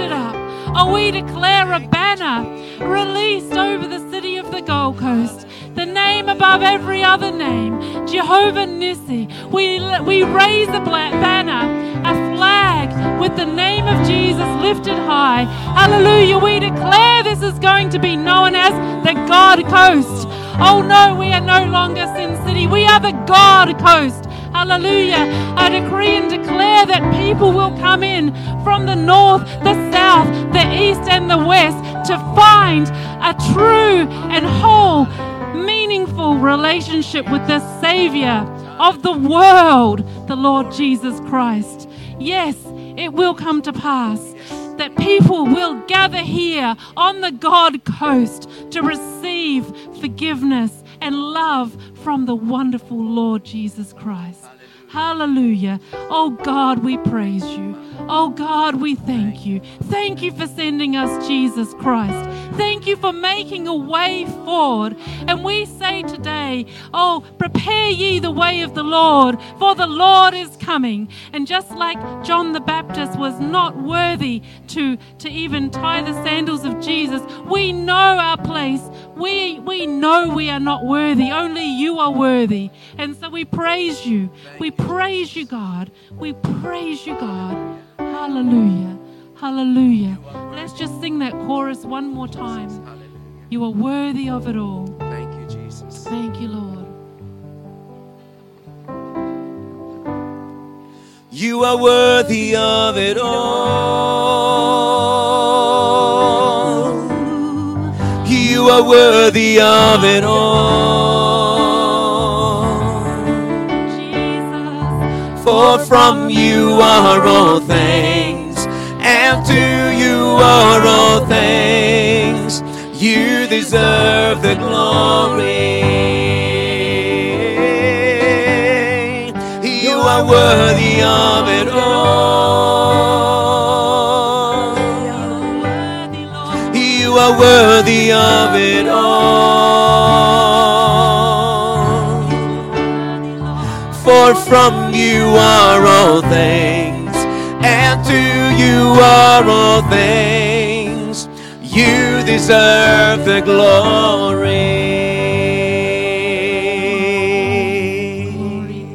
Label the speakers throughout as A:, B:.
A: lifted up. Oh, we declare a banner released over the city of the Gold Coast. The name above every other name, Jehovah Nissi. We, we raise a black banner, a flag with the name of Jesus lifted high. Hallelujah. We declare this is going to be known as the God Coast. Oh no, we are no longer Sin City. We are the God Coast. Hallelujah. I decree and declare that people will come in from the north, the south, the east, and the west to find a true and whole, meaningful relationship with the Savior of the world, the Lord Jesus Christ. Yes, it will come to pass that people will gather here on the God coast to receive forgiveness and love from the wonderful Lord Jesus Christ. Hallelujah. Oh God, we praise you. Oh God, we thank you. Thank you for sending us Jesus Christ. Thank you for making a way forward. And we say today, oh, prepare ye the way of the Lord, for the Lord is coming. And just like John the Baptist was not worthy to, to even tie the sandals of Jesus, we know our place. We, we know we are not worthy. Only you are worthy. And so we praise you. We praise you, God. We praise you, God. Hallelujah. Hallelujah. Let's just sing that chorus one more time. You are worthy of it all.
B: Thank you, Jesus.
A: Thank you, Lord.
B: You are worthy of it all. You are worthy of it all. From you are all things, and to you are all things. You deserve the glory. You are worthy of it all. You are worthy of it all. For from you are all things, and to you are all things. You deserve the glory.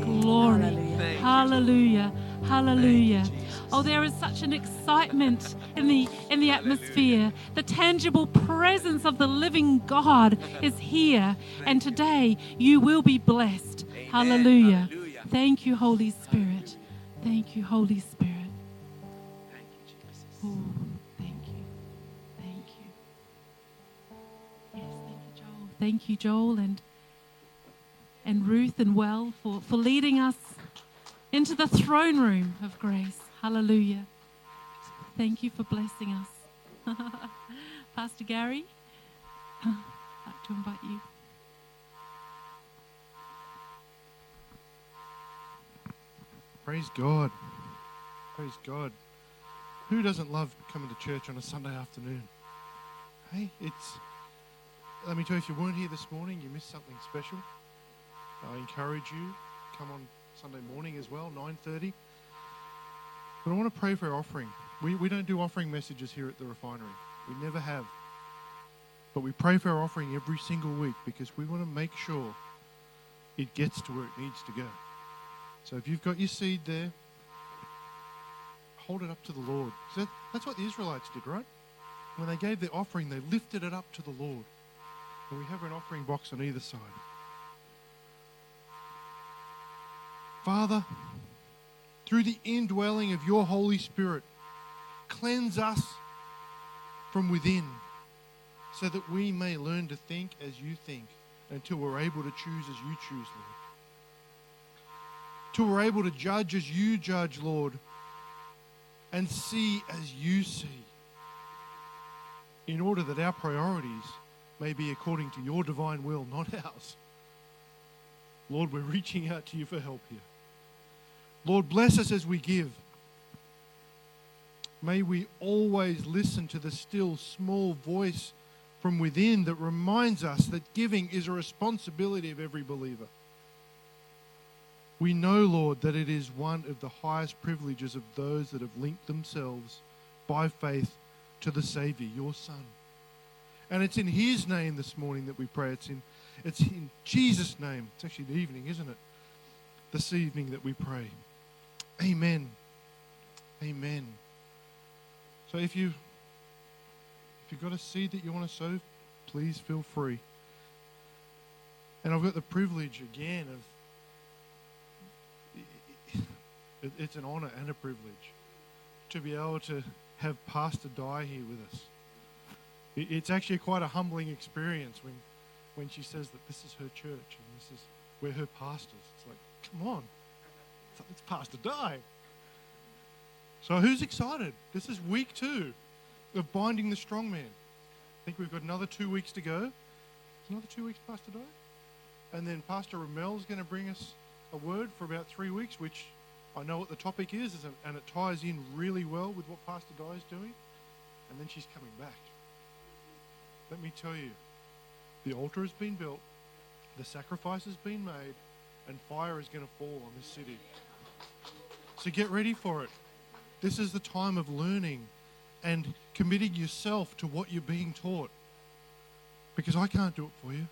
A: Glory.
B: Thank you.
A: Hallelujah. Hallelujah.
B: Thank you, Jesus.
A: Oh, there is such an excitement in the in the atmosphere. The tangible presence of the living God is here. And today you will be blessed. Hallelujah.
B: Hallelujah.
A: Thank you, Holy Spirit. Thank you, Holy Spirit.
B: Thank you, Jesus.
A: Oh, thank you. Thank you. Yes, thank you, Joel. Thank you, Joel and and Ruth and Well for, for leading us into the throne room of grace. Hallelujah. Thank you for blessing us. Pastor Gary, I'd like to invite you.
C: Praise God. Praise God. Who doesn't love coming to church on a Sunday afternoon? Hey, it's. Let me tell you, if you weren't here this morning, you missed something special. I encourage you come on Sunday morning as well, 9:30. But I want to pray for our offering. We we don't do offering messages here at the refinery. We never have. But we pray for our offering every single week because we want to make sure it gets to where it needs to go. So if you've got your seed there, hold it up to the Lord. So that's what the Israelites did, right? When they gave their offering, they lifted it up to the Lord. And we have an offering box on either side. Father, through the indwelling of your Holy Spirit, cleanse us from within so that we may learn to think as you think until we're able to choose as you choose, Lord till we're able to judge as you judge, Lord, and see as you see, in order that our priorities may be according to your divine will, not ours. Lord, we're reaching out to you for help here. Lord, bless us as we give. May we always listen to the still small voice from within that reminds us that giving is a responsibility of every believer. We know, Lord, that it is one of the highest privileges of those that have linked themselves by faith to the Savior, your Son. And it's in His name this morning that we pray. It's in, it's in Jesus' name. It's actually the evening, isn't it? This evening that we pray. Amen. Amen. So if you if you've got a seed that you want to sow, please feel free. And I've got the privilege again of it, it's an honor and a privilege to be able to have Pastor Di here with us. It, it's actually quite a humbling experience when, when she says that this is her church and this is where her pastors. It's like, come on, it's Pastor Di. So who's excited? This is week two of binding the strong man. I think we've got another two weeks to go. Another two weeks, Pastor Di. And then Pastor Ramel's going to bring us a word for about three weeks, which I know what the topic is, and it ties in really well with what Pastor Di is doing. And then she's coming back. Let me tell you, the altar has been built, the sacrifice has been made, and fire is going to fall on this city. So get ready for it. This is the time of learning and committing yourself to what you're being taught. Because I can't do it for you.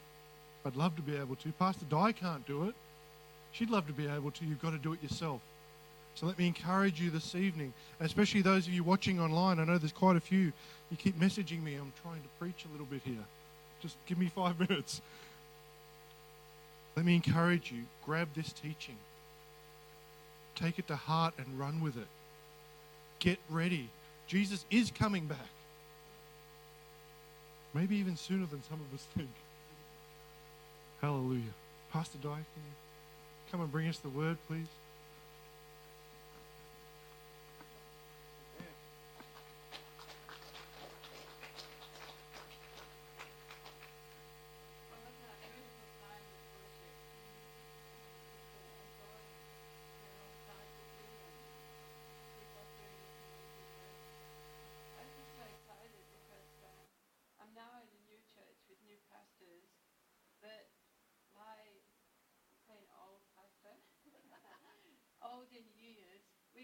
C: I'd love to be able to. Pastor Di can't do it. She'd love to be able to. You've got to do it yourself. So let me encourage you this evening, especially those of you watching online. I know there's quite a few. You keep messaging me. I'm trying to preach a little bit here. Just give me five minutes. Let me encourage you grab this teaching, take it to heart, and run with it. Get ready. Jesus is coming back. Maybe even sooner than some of us think. Hallelujah. Pastor Di, can you come and bring us the word, please?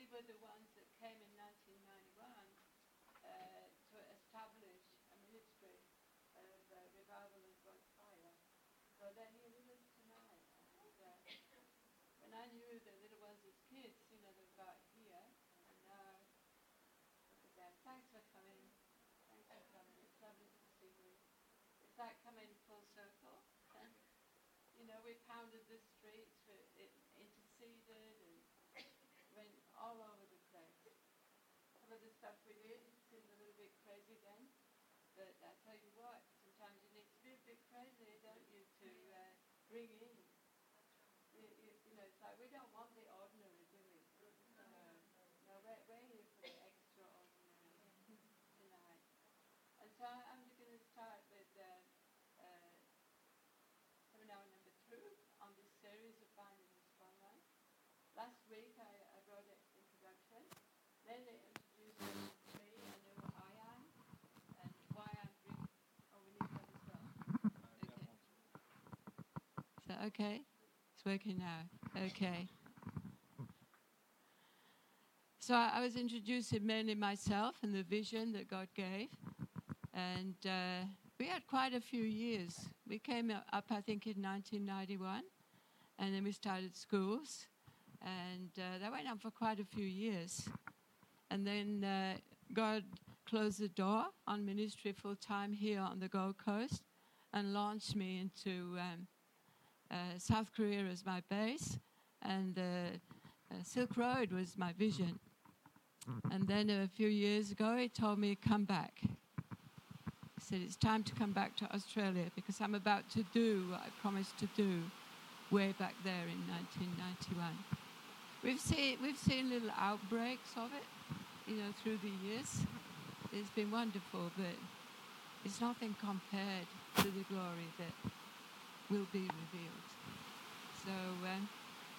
D: Were the ones that came in 1991 uh, to establish a ministry of uh, revival and God's fire. So they're here with us tonight. And uh, when I knew the little ones as kids, you know, they were about here, and now look at them. Thanks for coming. Thanks for coming. It's lovely to see you. It's like coming full circle. you know, we pounded the streets, we interceded, and all over the place. Some of the stuff we did seemed a little bit crazy then, but I tell you what, sometimes you need to be a bit crazy, don't you, to uh, bring in. You, you, you, know, it's like we don't want the ordinary, do we? Uh, no, we're, we're here for the extraordinary tonight. And so I'm going to start with uh, uh, seminar number two on this series of Binding the Strong Man. Last week I then they introduced me and who I am and why I'm doing. Oh, we need that as Okay. It's working now. Okay. So I was introducing mainly myself and the vision that God gave. And uh, we had quite a few years. We came up, I think, in 1991, and then we started schools. And uh, that went on for quite a few years. And then uh, God closed the door on ministry full time here on the Gold Coast and launched me into um, South Korea as my base, and uh, uh, Silk Road was my vision. And then a few years ago, he told me, Come back. He said, It's time to come back to Australia because I'm about to do what I promised to do way back there in 1991. We've seen, we've seen little outbreaks of it you know, through the years. It's been wonderful, but it's nothing compared to the glory that will be revealed. So, um,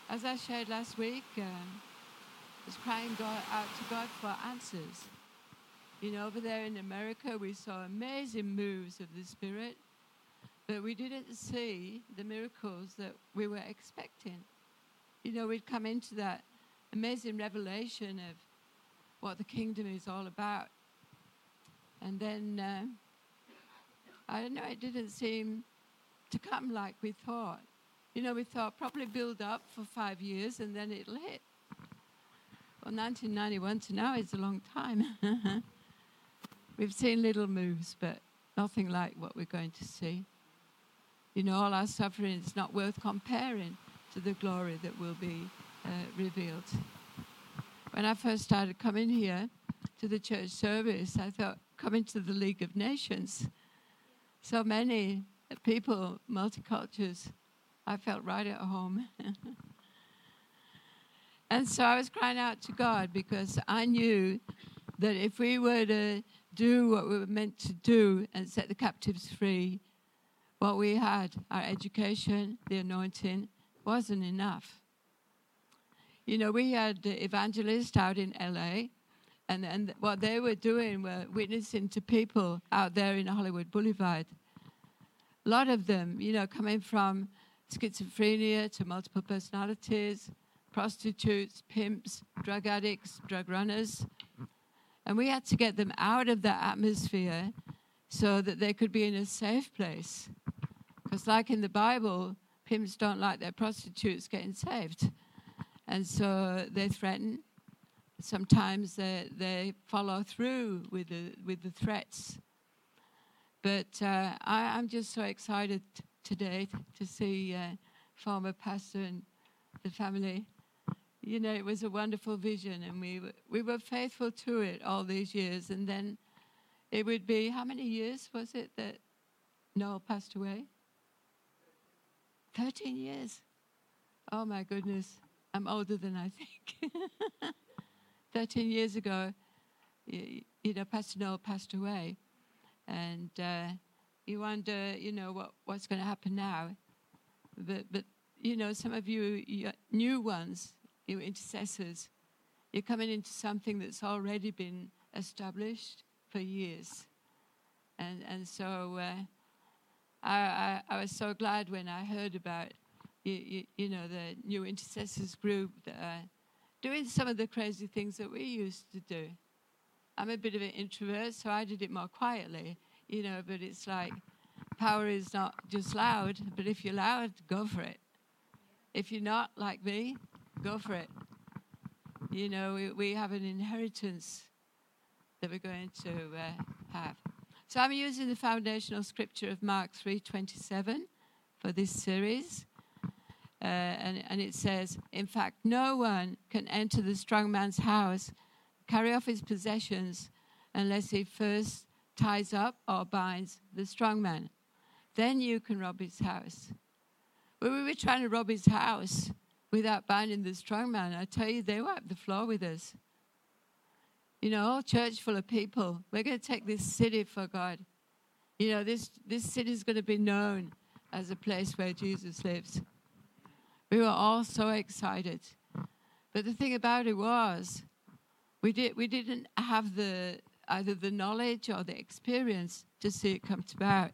D: as I shared last week, um, I was crying God, out to God for answers. You know, over there in America, we saw amazing moves of the Spirit, but we didn't see the miracles that we were expecting. You know, we'd come into that amazing revelation of what the kingdom is all about And then, uh, I don't know, it didn't seem to come like we thought. You know, we thought probably build up for five years and then it'll hit. Well, 1991 to now is a long time. We've seen little moves, but nothing like what we're going to see. You know, all our suffering is not worth comparing to the glory that will be uh, revealed. When I first started coming here to the church service, I thought, coming to the League of Nations, so many people, multicultures, I felt right at home. and so I was crying out to God because I knew that if we were to do what we were meant to do and set the captives free, what we had, our education, the anointing, wasn't enough. You know, we had the evangelists out in LA, and, and what they were doing were witnessing to people out there in Hollywood Boulevard. A lot of them, you know, coming from schizophrenia to multiple personalities, prostitutes, pimps, drug addicts, drug runners. And we had to get them out of that atmosphere so that they could be in a safe place. Because, like in the Bible, pimps don't like their prostitutes getting saved. And so they threaten. Sometimes they, they follow through with the, with the threats. But uh, I, am just so excited today to see uh, former pastor and the family. You know, it was a wonderful vision, and we were, we were faithful to it all these years. And then it would be how many years was it that Noel passed away? 13 years. Oh my goodness, I'm older than I think. 13 years ago, you, you, know, Pastor Noel passed away. And uh, you wonder, you know, what, what's going to happen now. But, but, you know, some of you, you new ones, you intercessors, you're coming into something that's already been established for years. And, and so uh, I, I, I, was so glad when I heard about, you, you, you know, the new intercessors group that are doing some of the crazy things that we used to do. I'm a bit of an introvert, so I did it more quietly, you know, but it's like power is not just loud, but if you're loud, go for it. If you're not like me, go for it. You know, we, we have an inheritance that we're going to uh, have. So I'm using the foundational scripture of Mark 3:27 for this series. Uh, and, and it says, in fact, no one can enter the strong man's house, carry off his possessions, unless he first ties up or binds the strong man. Then you can rob his house. When we were trying to rob his house without binding the strong man, I tell you, they wiped the floor with us. You know, church full of people. We're going to take this city for God. You know, this, this city is going to be known as a place where Jesus lives. We were all so excited. But the thing about it was, we, did, we didn't have the, either the knowledge or the experience to see it come to about.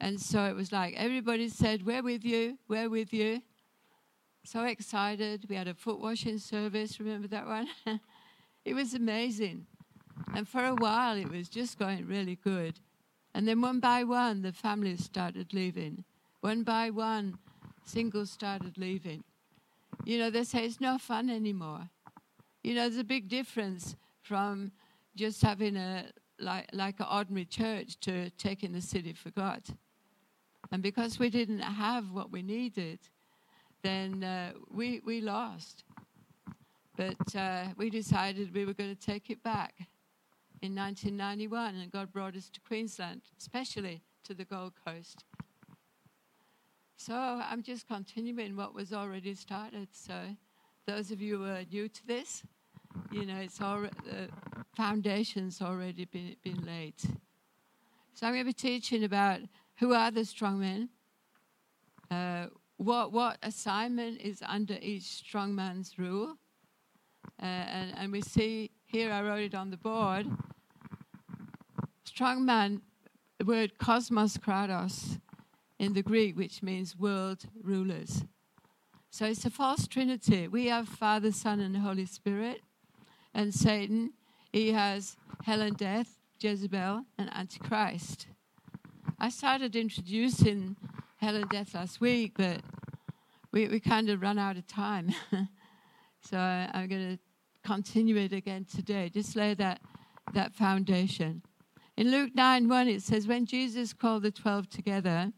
D: And so it was like everybody said, We're with you, we're with you. So excited. We had a foot washing service, remember that one? It was amazing. And for a while, it was just going really good. And then one by one, the families started leaving. One by one, singles started leaving. You know, they say it's no fun anymore. You know, there's a big difference from just having a like like an ordinary church to taking the city for God. And because we didn't have what we needed, then uh, we we lost. But uh, we decided we were going to take it back in 1991, and God brought us to Queensland, especially to the Gold Coast. So I'm just continuing what was already started. So those of you who are new to this, you know, it's all the foundation's already been, been laid. So I'm going to be teaching about who are the strong men, uh, what what assignment is under each strong man's rule, uh, and, and we see here, I wrote it on the board. Strong man, the word cosmos kratos in the Greek, which means world rulers. So it's a false trinity. We have Father, Son, and Holy Spirit. And Satan, he has hell and death Jezebel, and Antichrist. I started introducing hell and death last week, but we, we kind of run out of time. so I, I'm going to continue it again today. Just lay that, that foundation. In Luke 9 1, it says, When Jesus called the 12 together,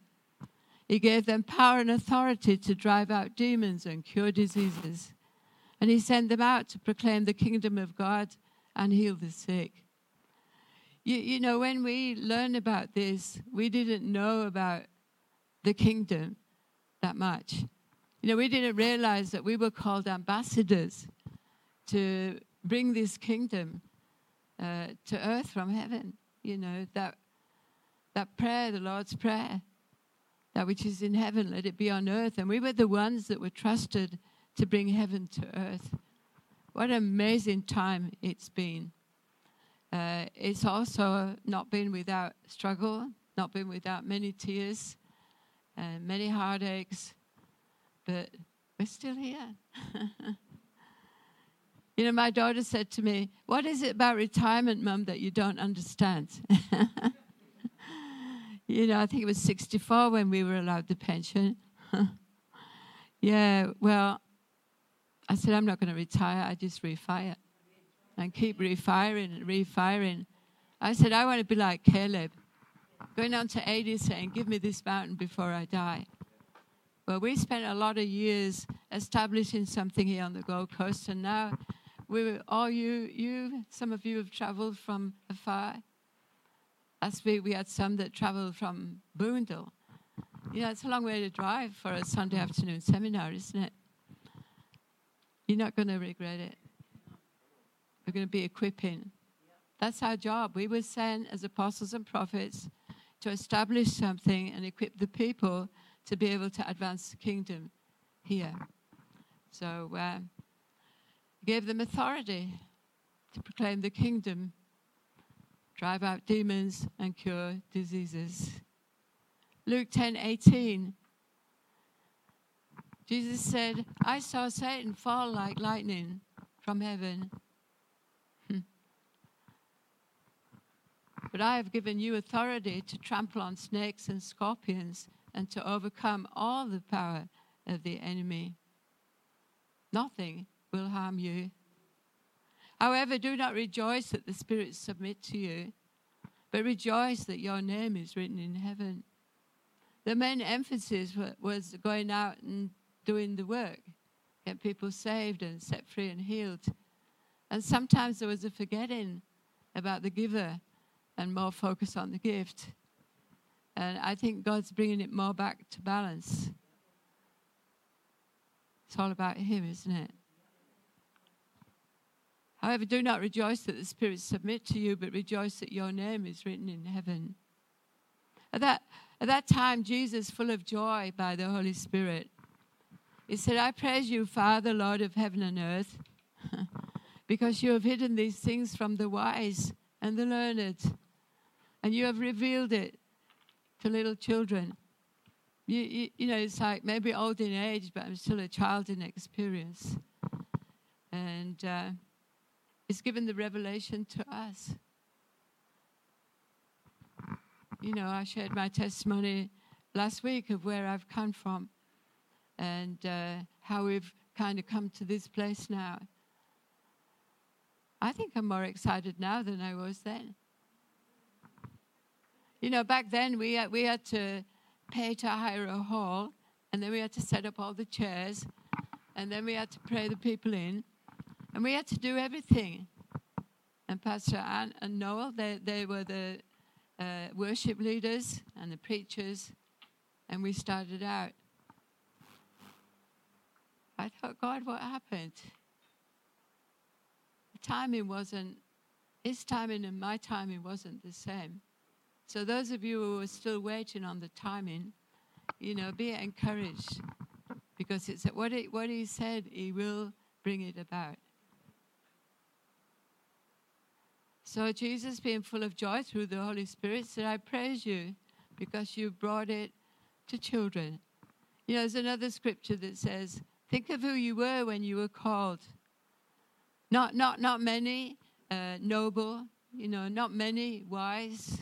D: he gave them power and authority to drive out demons and cure diseases. And he sent them out to proclaim the kingdom of God and heal the sick. You, you know, when we learned about this, we didn't know about the kingdom that much. You know, we didn't realize that we were called ambassadors to bring this kingdom uh, to earth from heaven. You know, that, that prayer, the Lord's Prayer, that which is in heaven, let it be on earth. And we were the ones that were trusted to bring heaven to earth. What an amazing time it's been. Uh, it's also not been without struggle, not been without many tears and many heartaches, but we're still here. you know, my daughter said to me, What is it about retirement, Mum, that you don't understand? you know, I think it was 64 when we were allowed the pension. yeah, well, I said, I'm not going to retire, I just refire and keep refiring and refiring. I said, I want to be like Caleb, going on to 80 saying, Give me this mountain before I die. Well, we spent a lot of years establishing something here on the Gold Coast, and now we all you, you, some of you have traveled from afar. Last week we had some that traveled from Boondall. Know, it's a long way to drive for a Sunday afternoon seminar, isn't it? You're not going to regret it. We're going to be equipping. That's our job. We were sent as apostles and prophets to establish something and equip the people to be able to advance the kingdom here. So, uh, gave them authority to proclaim the kingdom, drive out demons, and cure diseases. Luke 10 18. Jesus said, I saw Satan fall like lightning from heaven. Hmm. But I have given you authority to trample on snakes and scorpions and to overcome all the power of the enemy. Nothing will harm you. However, do not rejoice that the spirits submit to you, but rejoice that your name is written in heaven. The main emphasis was going out and doing the work, get people saved and set free and healed. And sometimes there was a forgetting about the giver and more focus on the gift. And I think God's bringing it more back to balance. It's all about Him, isn't it? However, do not rejoice that the spirits submit to you, but rejoice that your name is written in heaven. At that, at that time, Jesus, full of joy by the Holy Spirit, he said, I praise you, Father, Lord of heaven and earth, because you have hidden these things from the wise and the learned, and you have revealed it to little children. You, you, you, know, it's like maybe old in age, but I'm still a child in experience. And uh, it's given the revelation to us. You know, I shared my testimony last week of where I've come from and uh, how we've kind of come to this place now. I think I'm more excited now than I was then. You know, back then we had, we had to pay to hire a hall, and then we had to set up all the chairs, and then we had to pray the people in, and we had to do everything. And Pastor Ann and Noel, they, they were the uh, worship leaders and the preachers, and we started out. I thought, God, what happened? The timing wasn't, his timing and my timing wasn't the same. So those of you who are still waiting on the timing, you know, be encouraged because it's what, it, what he said, he will bring it about. So Jesus, being full of joy through the Holy Spirit, said, I praise you because you brought it to children. You know, there's another scripture that says, Think of who you were when you were called. Not, not, not many, uh, noble, you know, not many wise,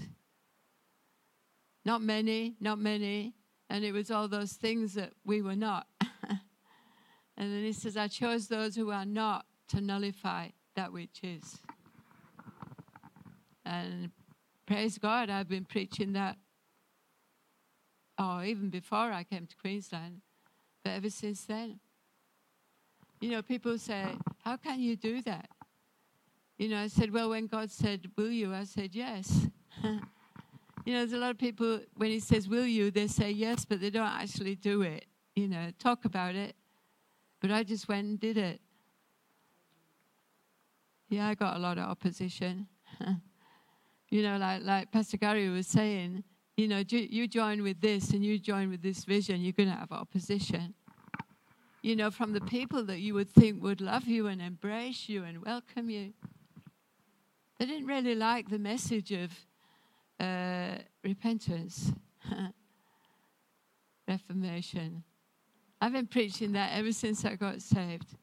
D: not many, not many. And it was all those things that we were not. and then he says, I chose those who are not to nullify that which is. And praise God, I've been preaching that, oh, even before I came to Queensland, but ever since then. You know, people say, How can you do that? You know, I said, Well, when God said, Will you? I said, Yes. you know, there's a lot of people, when He says, Will you? they say yes, but they don't actually do it. You know, talk about it. But I just went and did it. Yeah, I got a lot of opposition. you know, like, like Pastor Gary was saying, you know, you join with this and you join with this vision, you're going to have opposition. You know, from the people that you would think would love you and embrace you and welcome you. They didn't really like the message of uh, repentance, reformation. I've been preaching that ever since I got saved.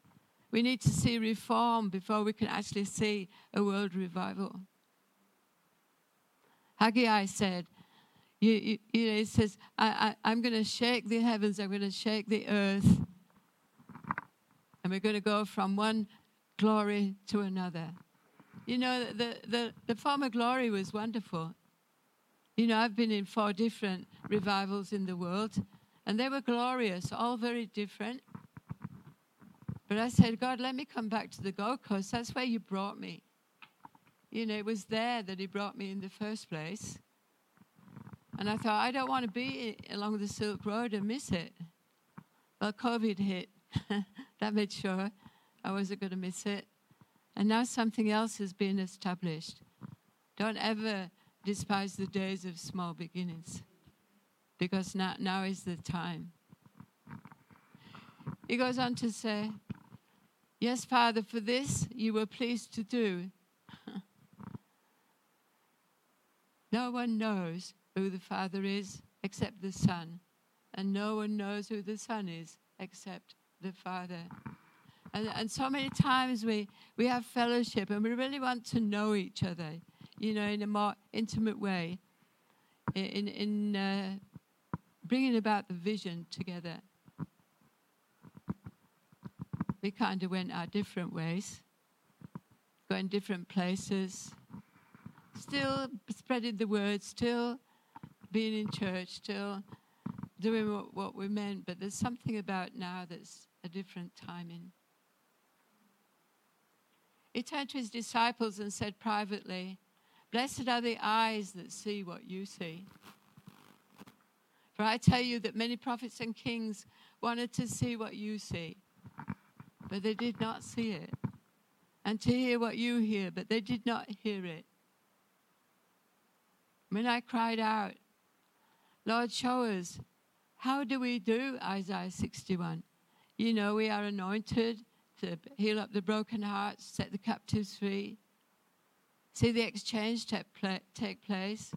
D: We need to see reform before we can actually see a world revival. Haggai said, you, you, you know, it says, I, I, I'm going to shake the heavens, I'm going to shake the earth, and we're going to go from one glory to another. You know, the, the, the former glory was wonderful. You know, I've been in four different revivals in the world, and they were glorious, all very different. But I said, God, let me come back to the Gold Coast. That's where you brought me. You know, it was there that He brought me in the first place. And I thought, I don't want to be along the Silk Road and miss it. Well, COVID hit. that made sure I wasn't going to miss it. And now something else has been established. Don't ever despise the days of small beginnings because now, now is the time. He goes on to say, Yes, Father, for this you were pleased to do. no one knows who the Father is except the Son, and no one knows who the Son is except the Father. And, and so many times we, we have fellowship and we really want to know each other, you know, in a more intimate way, in, in uh, bringing about the vision together. We kind of went our different ways, going different places, still spreading the word, still being in church, still doing what, what we meant, but there's something about now that's a different timing. He turned to his disciples and said privately, Blessed are the eyes that see what you see. For I tell you that many prophets and kings wanted to see what you see, but they did not see it, and to hear what you hear, but they did not hear it. When I cried out, Lord, show us, how do we do Isaiah 61? You know, we are anointed to heal up the broken hearts, set the captives free. See the exchange take place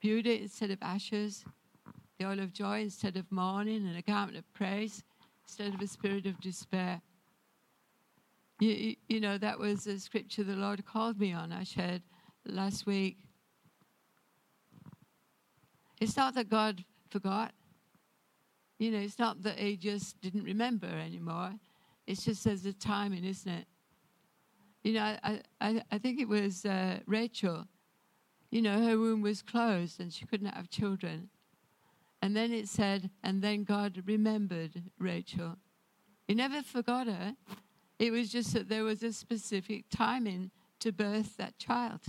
D: beauty instead of ashes, the oil of joy instead of mourning, and a garment of praise instead of a spirit of despair. You, you, know, that was the scripture the Lord called me on, I shared last week. It's not that God forgot. You know, it's not that He just didn't remember anymore. It's just there's a timing, isn't it? You know, I, I, I think it was uh, Rachel. You know, her womb was closed and she couldn't have children. And then it said, and then God remembered Rachel. He never forgot her. It was just that there was a specific timing to birth that child.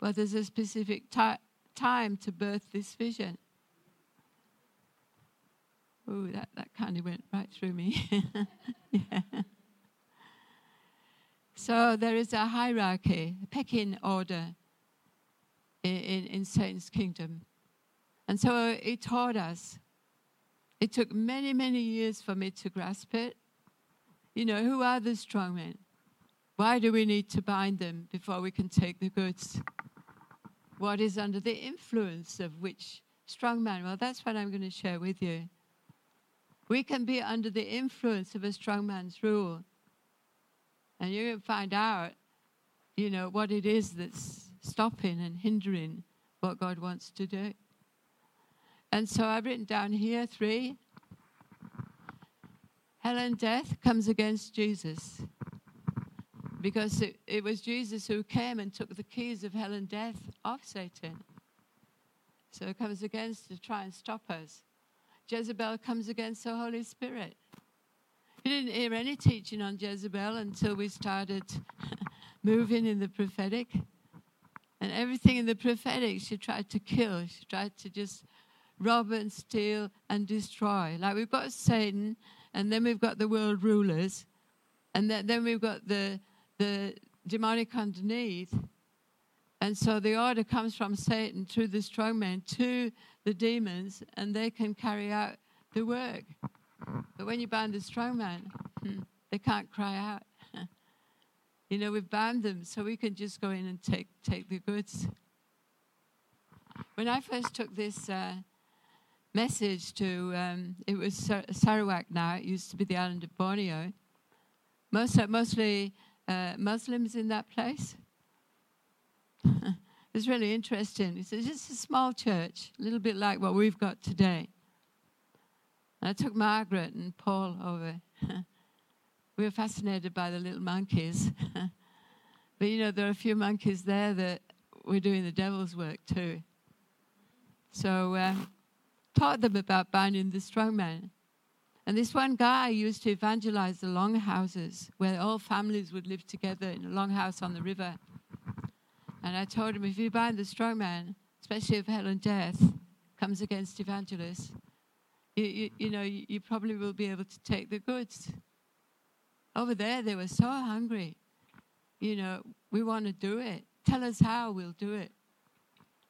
D: Well, there's a specific ti- time to birth this vision. Oh, that, that kind of went right through me. yeah. So there is a hierarchy, a pecking order in, in, in Satan's kingdom. And so he taught us. It took many, many years for me to grasp it. You know, who are the strong men? Why do we need to bind them before we can take the goods? What is under the influence of which strong man? Well, that's what I'm going to share with you. We can be under the influence of a strong man's rule. And going to find out you know, what it is that's stopping and hindering what God wants to do. And so I've written down here three. Hell and death comes against Jesus because it, it was Jesus who came and took the keys of hell and death off Satan. So it comes against to try and stop us. Jezebel comes against the Holy Spirit. You didn't hear any teaching on Jezebel until we started moving in the prophetic. And everything in the prophetic, she tried to kill. She tried to just rob and steal and destroy. Like we've got Satan, and then we've got the world rulers, and then, then we've got the, the demonic underneath. And so the order comes from Satan through the strong man to the demons, and they can carry out the work. But when you bind the strong man, hmm, they can't cry out. you know, we've bound them so we can just go in and take, take the goods. When I first took this uh, message to, um, it was Sarawak now, it used to be the island of Borneo, Most, mostly uh, Muslims in that place. it's really interesting. It's just a small church, a little bit like what we've got today. And I took Margaret and Paul over. we were fascinated by the little monkeys. but you know, there are a few monkeys there that were doing the devil's work too. So, um, taught them about binding the strong man. And this one guy used to evangelize the longhouses where all families would live together in a longhouse on the river. And I told him if you bind the strong man, especially if hell and death comes against evangelists, you, you, you know, you, you probably will be able to take the goods. Over there, they were so hungry. You know, we want to do it. Tell us how, we'll do it.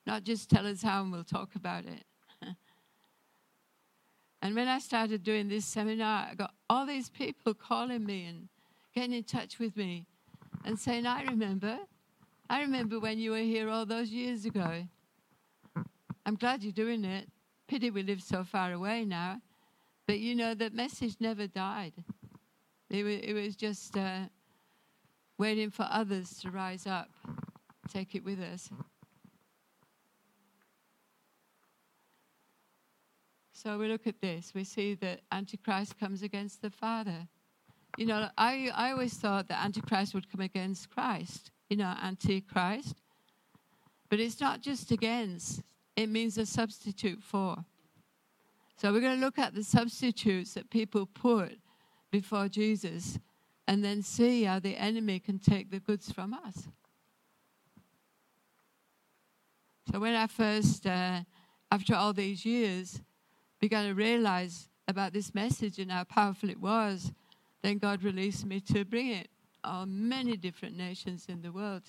D: Not just tell us how and we'll talk about it. and when I started doing this seminar, I got all these people calling me and getting in touch with me and saying, I remember. I remember when you were here all those years ago. I'm glad you're doing it. Pity we live so far away now. But you know, that message never died. It was, it was just uh, waiting for others to rise up, take it with us. So we look at this, we see that Antichrist comes against the Father. You know, I, I always thought that Antichrist would come against Christ, you know, Antichrist. But it's not just against, it means a substitute for. So we're going to look at the substitutes that people put before Jesus and then see how the enemy can take the goods from us. So when I first, uh, after all these years, began to realize about this message and how powerful it was, then God released me to bring it on many different nations in the world.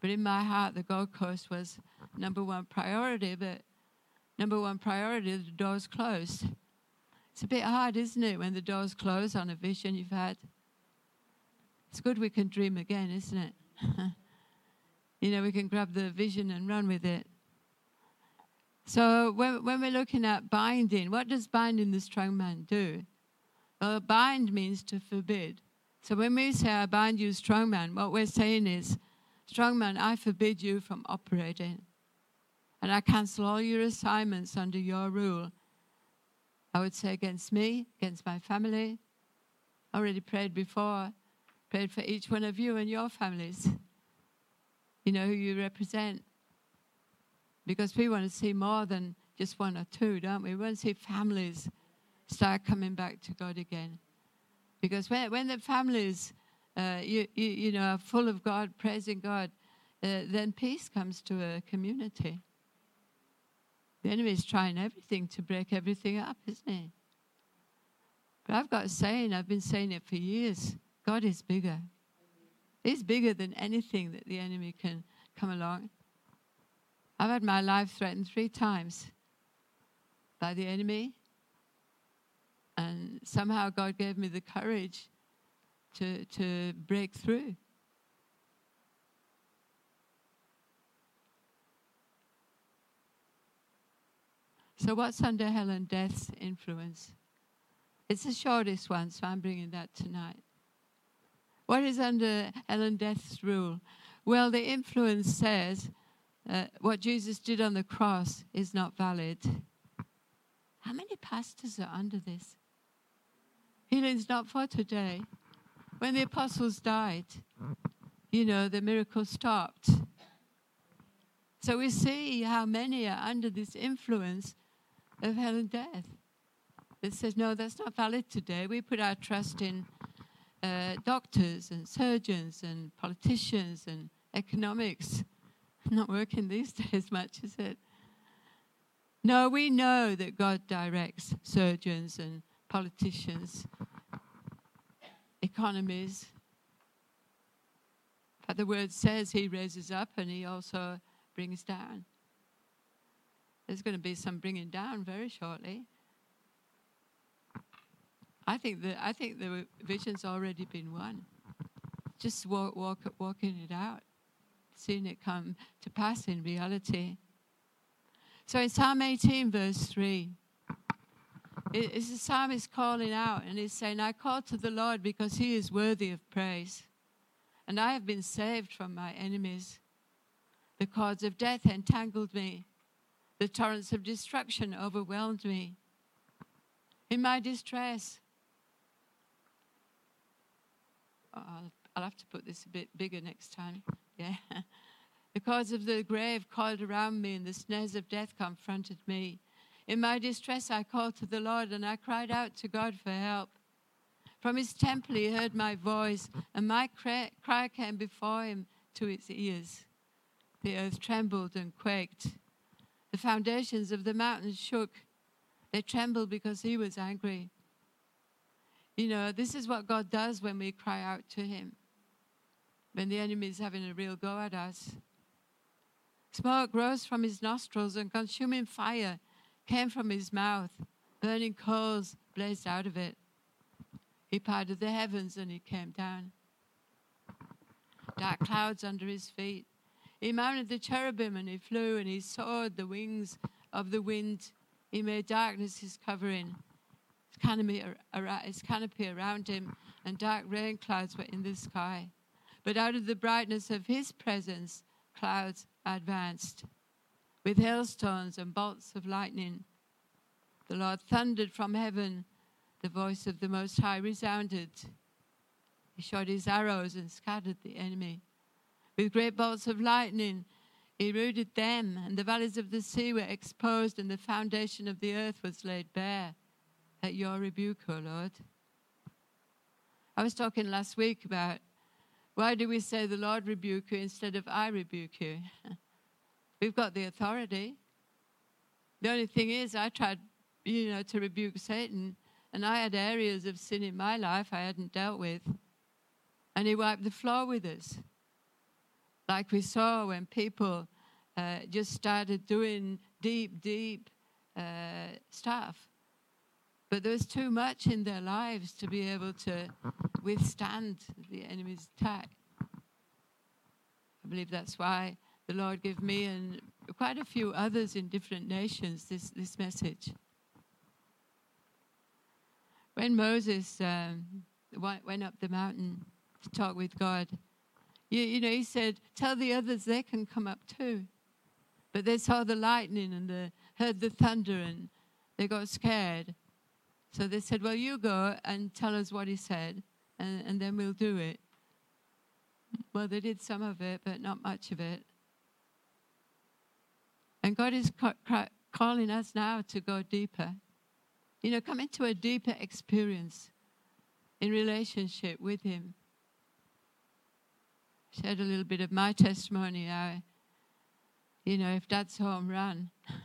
D: But in my heart, the Gold Coast was number one priority, but number one priority, the door's closed. It's a bit hard, isn't it, when the door's closed on a vision you've had? It's good we can dream again, isn't it? you know, we can grab the vision and run with it. So when, when we're looking at binding, what does binding the strong man do? Well, bind means to forbid. So when we say, I bind you, strong man, what we're saying is, strong man, I forbid you from operating. And I cancel all your assignments under your rule. I would say against me, against my family. I already prayed before, prayed for each one of you and your families. You know who you represent. Because we want to see more than just one or two, don't we? We want to see families start coming back to God again. Because when, when the families, uh, you, you, you, know, are full of God, praising God, uh, then peace comes to a community. The enemy is trying everything to break everything up, isn't he? But I've got a saying, I've been saying it for years God is bigger. He's bigger than anything that the enemy can come along. I've had my life threatened three times by the enemy. And somehow God gave me the courage to, to break through. So, what's under hell and death's influence? It's the shortest one, so I'm bringing that tonight. What is under hell and death's rule? Well, the influence says uh, what Jesus did on the cross is not valid. How many pastors are under this? Healing's not for today. When the apostles died, you know, the miracle stopped. So we see how many are under this influence of hell and death. It says, no, that's not valid today. We put our trust in uh, doctors and surgeons and politicians and economics. Not working these days much, is it? No, we know that God directs surgeons and politicians, economies. But the word says he raises up and he also brings down. There's going to be some bringing down very shortly. I think the I think the vision's already been won. Just walk, walk, walking it out, seeing it come to pass in reality. So in Psalm 18, verse 3, it's the psalmist calling out and he's saying, I call to the Lord because he is worthy of praise. And I have been saved from my enemies. The cords of death entangled me, the torrents of destruction overwhelmed me. In my distress, oh, I'll, I'll have to put this a bit bigger next time. Yeah. the cords of the grave coiled around me, and the snares of death confronted me. In my distress, I called to the Lord, and I cried out to God for help. From his temple, he heard my voice, and my cry came before him to his ears. The earth trembled and quaked. The foundations of the mountains shook. They trembled because he was angry. You know, this is what God does when we cry out to Him, when the enemy is having a real go at us. Smoke rose from his nostrils, and consuming fire came from his mouth. Burning coals blazed out of it. He parted the heavens and he came down. Dark clouds under his feet. He mounted the cherubim and he flew, and he soared the wings of the wind. He made darkness his covering canopy, his canopy around him, and dark rain clouds were in the sky. But out of the brightness of his presence, clouds advanced, with hailstones and bolts of lightning. The Lord thundered from heaven, the voice of the Most High resounded. He shot his arrows and scattered the enemy. With great bolts of lightning, he routed them, and the valleys of the sea were exposed, and the foundation of the earth was laid bare at your rebuke, O Lord. I was talking last week about why do we say the Lord rebuke you instead of I rebuke you? We've got the authority. The only thing is, I tried, you know, to rebuke Satan, and I had areas of sin in my life I hadn't dealt with. And he wiped the floor with us. Like we saw when people uh, just started doing deep, deep uh, stuff. But there was too much in their lives to be able to withstand the enemy's attack. I believe that's why the Lord gave me and quite a few others in different nations this, this message. When Moses um, went up the mountain to talk with God, you, you know, he said, Tell the others they can come up too. But they saw the lightning and the, heard the thunder and they got scared. So they said, Well, you go and tell us what he said, and, and then we'll do it. Well, they did some of it, but not much of it. And God is ca- ca- calling us now to go deeper. You know, come into a deeper experience in relationship with Him. I Shared a little bit of my testimony. I, you know, if Dad's home, run.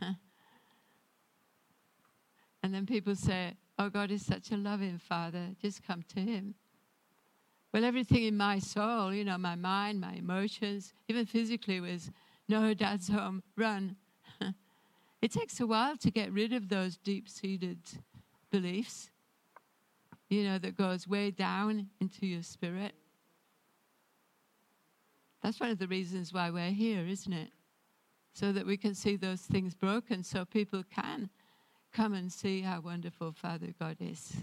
D: and then people say, Oh, God is such a loving Father. Just come to Him. Well, everything in my soul, you know, my mind, my emotions, even physically, was no, Dad's home, run. It takes a while to get rid of those deep seated beliefs, you know, that goes way down into your spirit. That's one of the reasons why we're here, isn't it? So that we can see those things broken so people can Come and see how wonderful Father God is.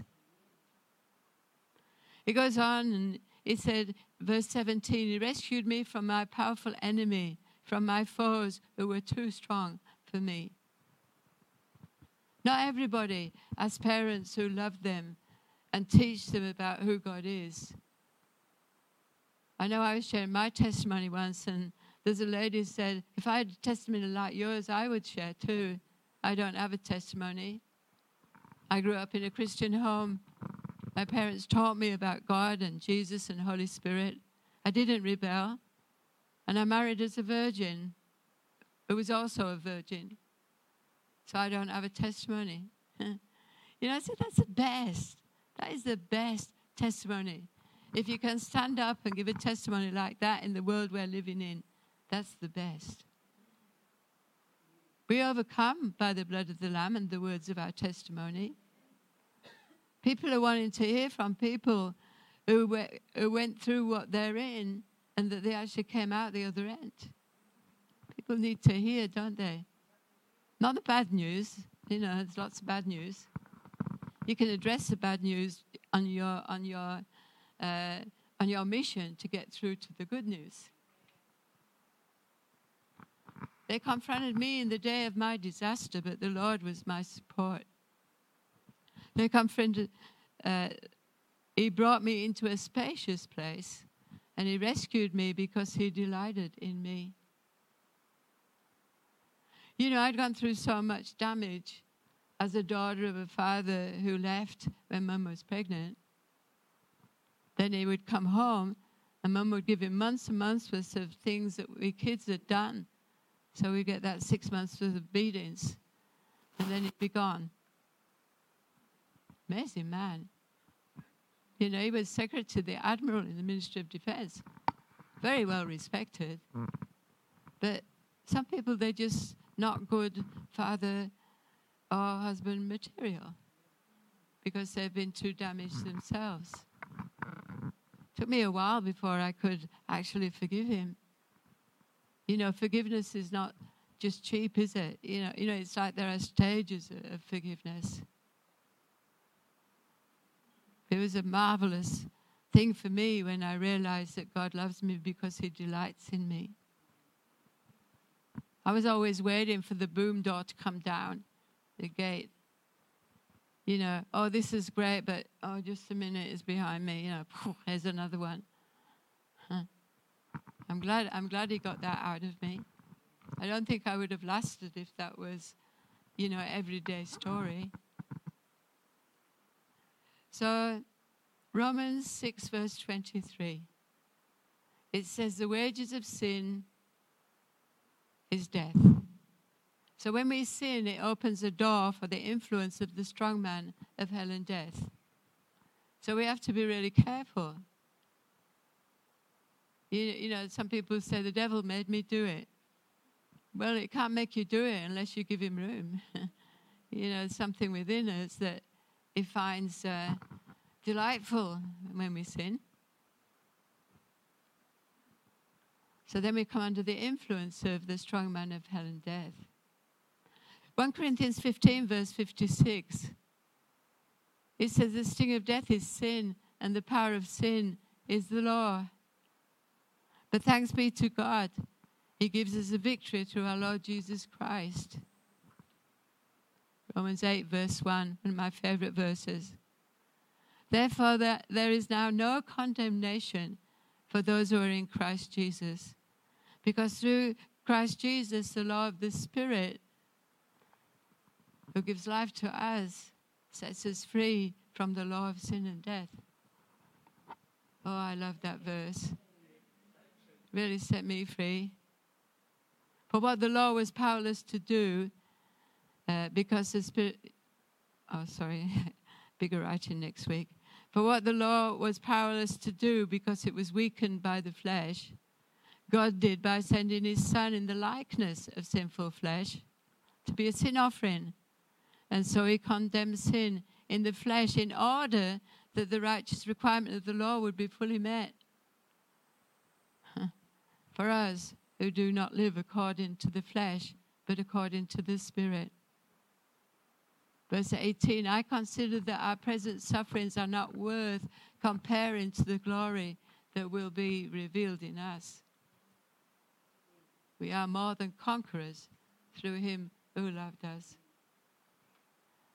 D: He goes on and he said, verse 17, He rescued me from my powerful enemy, from my foes who were too strong for me. Not everybody has parents who love them and teach them about who God is. I know I was sharing my testimony once, and there's a lady who said, If I had a testimony like yours, I would share too. I don't have a testimony. I grew up in a Christian home. My parents taught me about God and Jesus and Holy Spirit. I didn't rebel. And I married as a virgin who was also a virgin. So I don't have a testimony. you know, I said, that's the best. That is the best testimony. If you can stand up and give a testimony like that in the world we're living in, that's the best. We overcome by the blood of the Lamb and the words of our testimony. People are wanting to hear from people who, were, who went through what they're in and that they actually came out the other end. People need to hear, don't they? Not the bad news. You know, there's lots of bad news. You can address the bad news on your on your uh, on your mission to get through to the good news. They confronted me in the day of my disaster, but the Lord was my support. They confronted, uh, He brought me into a spacious place and He rescued me because He delighted in me. You know, I'd gone through so much damage as a daughter of a father who left when mum was pregnant. Then he would come home and mum would give him months and months worth of things that we kids had done. So we get that six months worth of beatings. And then he'd be gone. Amazing man. You know, he was secretary to the admiral in the Ministry of Defense. Very well respected. Mm. But some people, they just not good father or husband material because they've been too damaged themselves. Took me a while before I could actually forgive him. You know, forgiveness is not just cheap, is it? You know, you know, it's like there are stages of forgiveness. It was a marvelous thing for me when I realized that God loves me because He delights in me. I was always waiting for the boom door to come down the gate. You know, oh, this is great, but oh, just a minute is behind me. You know, phew, there's another one. Huh. I'm glad. I'm glad he got that out of me. I don't think I would have lasted if that was, you know, everyday story. So, Romans 6, verse 23. It says, The wages of sin is death. So when we sin, it opens a door for the influence of the strong man of hell and death. So we have to be really careful. You, you know, some people say the devil made me do it. Well, it can't make you do it unless you give him room. you know, something within us that he finds uh, delightful when we sin. So then we come under the influence of the strong man of hell and death. 1 Corinthians 15, verse 56. It says, The sting of death is sin, and the power of sin is the law. But thanks be to God, He gives us a victory through our Lord Jesus Christ. Romans 8, verse 1, one of my favorite verses. Therefore, there is now no condemnation for those who are in Christ Jesus. Because through Christ Jesus, the law of the Spirit, who gives life to us, sets us free from the law of sin and death. Oh, I love that verse. Really set me free. For what the law was powerless to do, uh, because the Spirit. Oh, sorry, bigger writing next week. For what the law was powerless to do because it was weakened by the flesh, God did by sending his Son in the likeness of sinful flesh to be a sin offering. And so he condemned sin in the flesh in order that the righteous requirement of the law would be fully met. For us who do not live according to the flesh, but according to the Spirit. Verse 18 I consider that our present sufferings are not worth comparing to the glory that will be revealed in us. We are more than conquerors through him who loved us.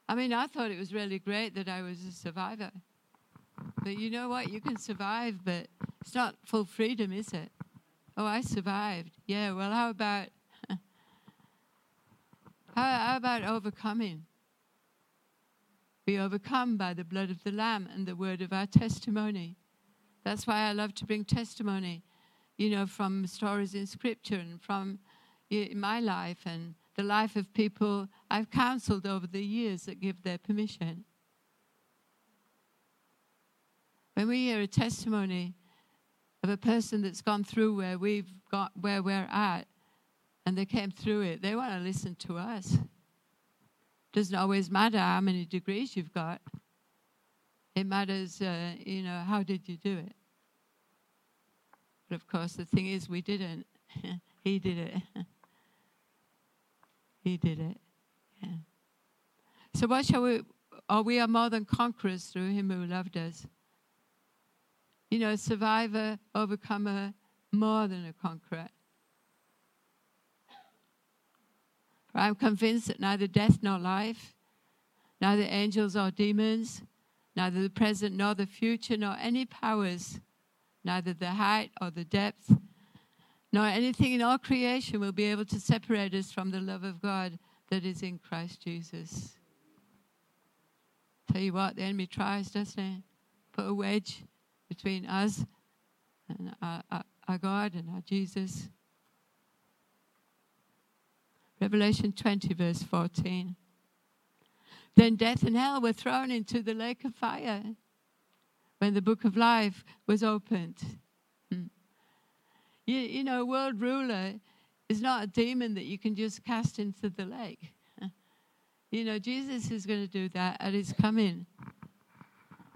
D: I mean, I thought it was really great that I was a survivor. But you know what? You can survive, but it's not full freedom, is it? Oh, I survived. Yeah, well, how about how, about overcoming? We overcome by the blood of the Lamb and the word of our testimony. That's why I love to bring testimony, you know, from stories in Scripture and from my life and the life of people I've counseled over the years that give their permission. When we hear a testimony of a person that's gone through where we've got where we're at and they came through it, they want to listen to us. Doesn't always matter how many degrees you've got. It matters, uh, you know, how did you do it? But of course, the thing is, we didn't. he did it. he did it. Yeah. So, what shall we? Oh, we are more than conquerors through him who loved us you know, survivor, overcomer, more than a conqueror. For I am convinced that neither death nor life, neither angels or demons, neither the present nor the future, nor any powers, neither the height or the depth, nor anything in all creation will be able to separate us from the love of God that is in Christ Jesus. Tell you what, the enemy tries, doesn't he? Put a wedge between us and our, our, our God and our Jesus. Revelation 20, verse 14. Then death and hell were thrown into the lake of fire when the book of life was opened. Hmm. You, you know, world ruler is not a demon that you can just cast into the lake. You know, Jesus is going to do that at his coming.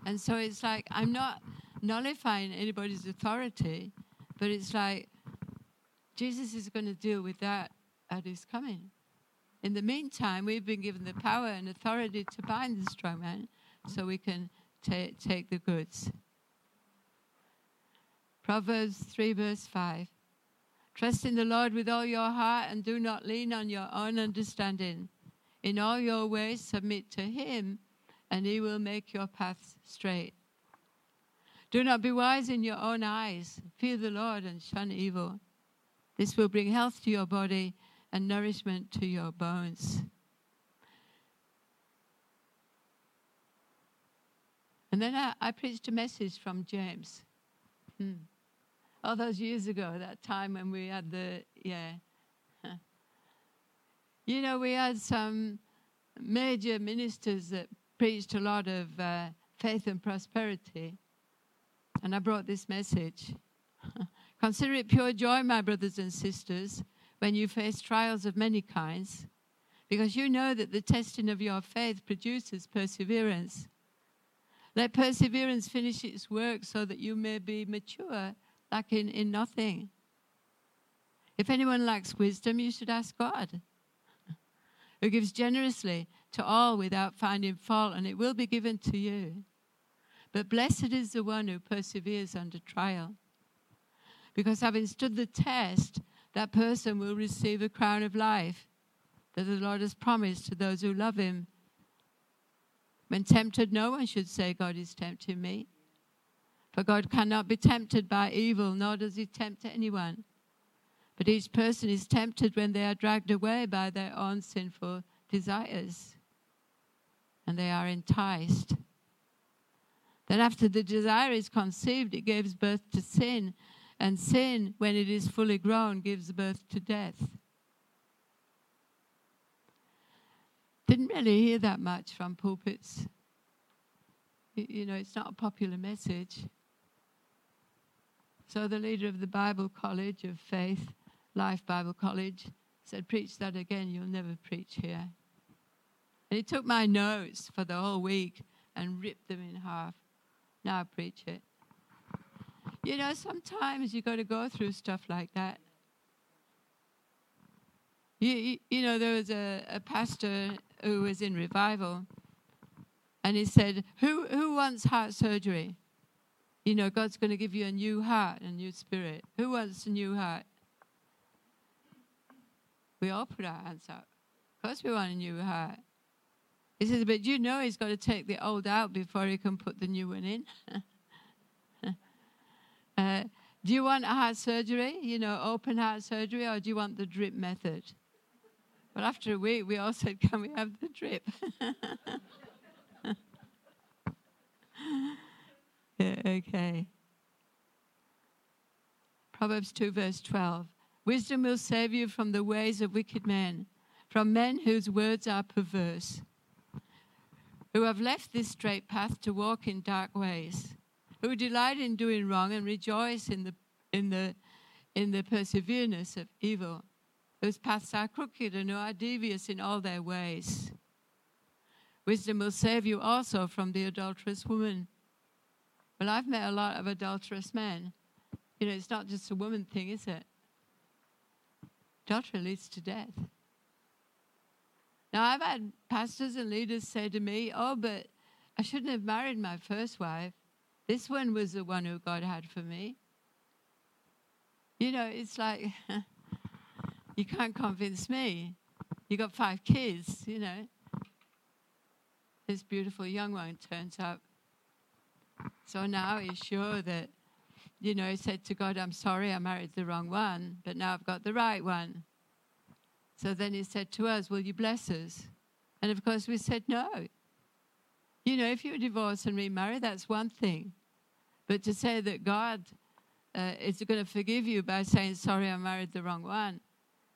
D: And so it's like, I'm not nullifying anybody's authority, but it's like Jesus is going to deal with that at his coming. In the meantime, we've been given the power and authority to bind the strong man so we can ta- take the goods. Proverbs 3, verse 5. Trust in the Lord with all your heart and do not lean on your own understanding. In all your ways, submit to Him, and He will make your paths straight. Do not be wise in your own eyes. Fear the Lord and shun evil. This will bring health to your body and nourishment to your bones. And then I, I preached a message from James. Hmm. All those years ago, that time when we had the, yeah. You know, we had some major ministers that preached a lot of uh, faith and prosperity. And I brought this message. Consider it pure joy, my brothers and sisters, when you face trials of many kinds, because you know that the testing of your faith produces perseverance. Let perseverance finish its work so that you may be mature, lacking in nothing. If anyone lacks wisdom, you should ask God, who gives generously to all without finding fault, and it will be given to you. But blessed is the one who perseveres under trial. Because having stood the test, that person will receive a crown of life that the Lord has promised to those who love him. When tempted, no one should say, God is tempting me. For God cannot be tempted by evil, nor does he tempt anyone. But each person is tempted when they are dragged away by their own sinful desires, and they are enticed. Then, after the desire is conceived, it gives birth to sin. And sin, when it is fully grown, gives birth to death. Didn't really hear that much from pulpits. You know, it's not a popular message. So the leader of the Bible College of Faith, Life Bible College, said, Preach that again, you'll never preach here. And he took my notes for the whole week and ripped them in half. Now preach it. You know, sometimes you've got to go through stuff like that. You, you, know, there was a, a pastor who was in revival, and he said, who, who wants heart surgery? You know, God's going to give you a new heart, a new spirit. Who wants a new heart? We all put our hands up. Of course, we want a new heart. He says, but you know he's got to take the old out before he can put the new one in. uh, do you want heart surgery, you know, open heart surgery, or do you want the drip method? Well, after a week, we all said, can we have the drip? yeah, okay. Proverbs 2, verse 12. Wisdom will save you from the ways of wicked men, from men whose words are perverse, who have left this straight path to walk in dark ways, who delight in doing wrong and rejoice in the, in the, in the perseverance of evil, whose paths are crooked and who are devious in all their ways. Wisdom will save you also from the adulterous woman. Well, I've met a lot of adulterous men. You know, it's not just a woman thing, is it? Adultery leads to death. Now, I've had pastors and leaders say to me, Oh, but I shouldn't have married my first wife. This one was the one who God had for me. You know, it's like, you can't convince me. You got five kids, you know this beautiful young one turns up. So now he's sure that, you know, he said to God, I'm sorry I married the wrong one, but now I've got the right one. So then he said to us, Will you bless us? And of course we said no. You know, if you divorce and remarry, that's one thing. But to say that God uh, is going to forgive you by saying, Sorry, I married the wrong one,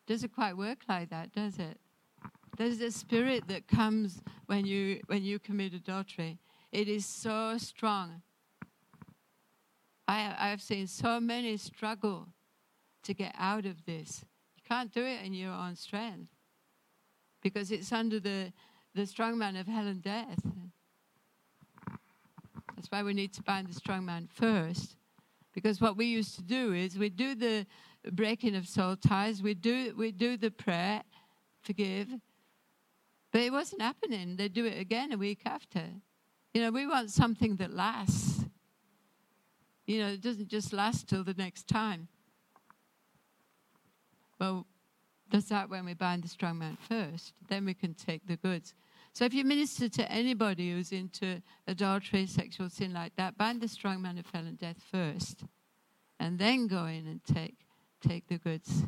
D: doesn't quite work like that, does it? There's a spirit that comes when you when you commit adultery. It is so strong. I I've seen so many struggle to get out of this. You can't do it in your own strength because it's under the the strong man of hell and death. That's why we need to bind the strong man first. Because what we used to do is we do the breaking of soul ties, we do we do the prayer, forgive, but it wasn't happening. They'd do it again a week after. You know, we want something that lasts. You know, it doesn't just last till the next time. Well, does that when we bind the strong man first. Then we can take the goods. So if you minister to anybody who's into adultery, sexual sin like that, bind the strong man of hell and death first. And then go in and take take the goods.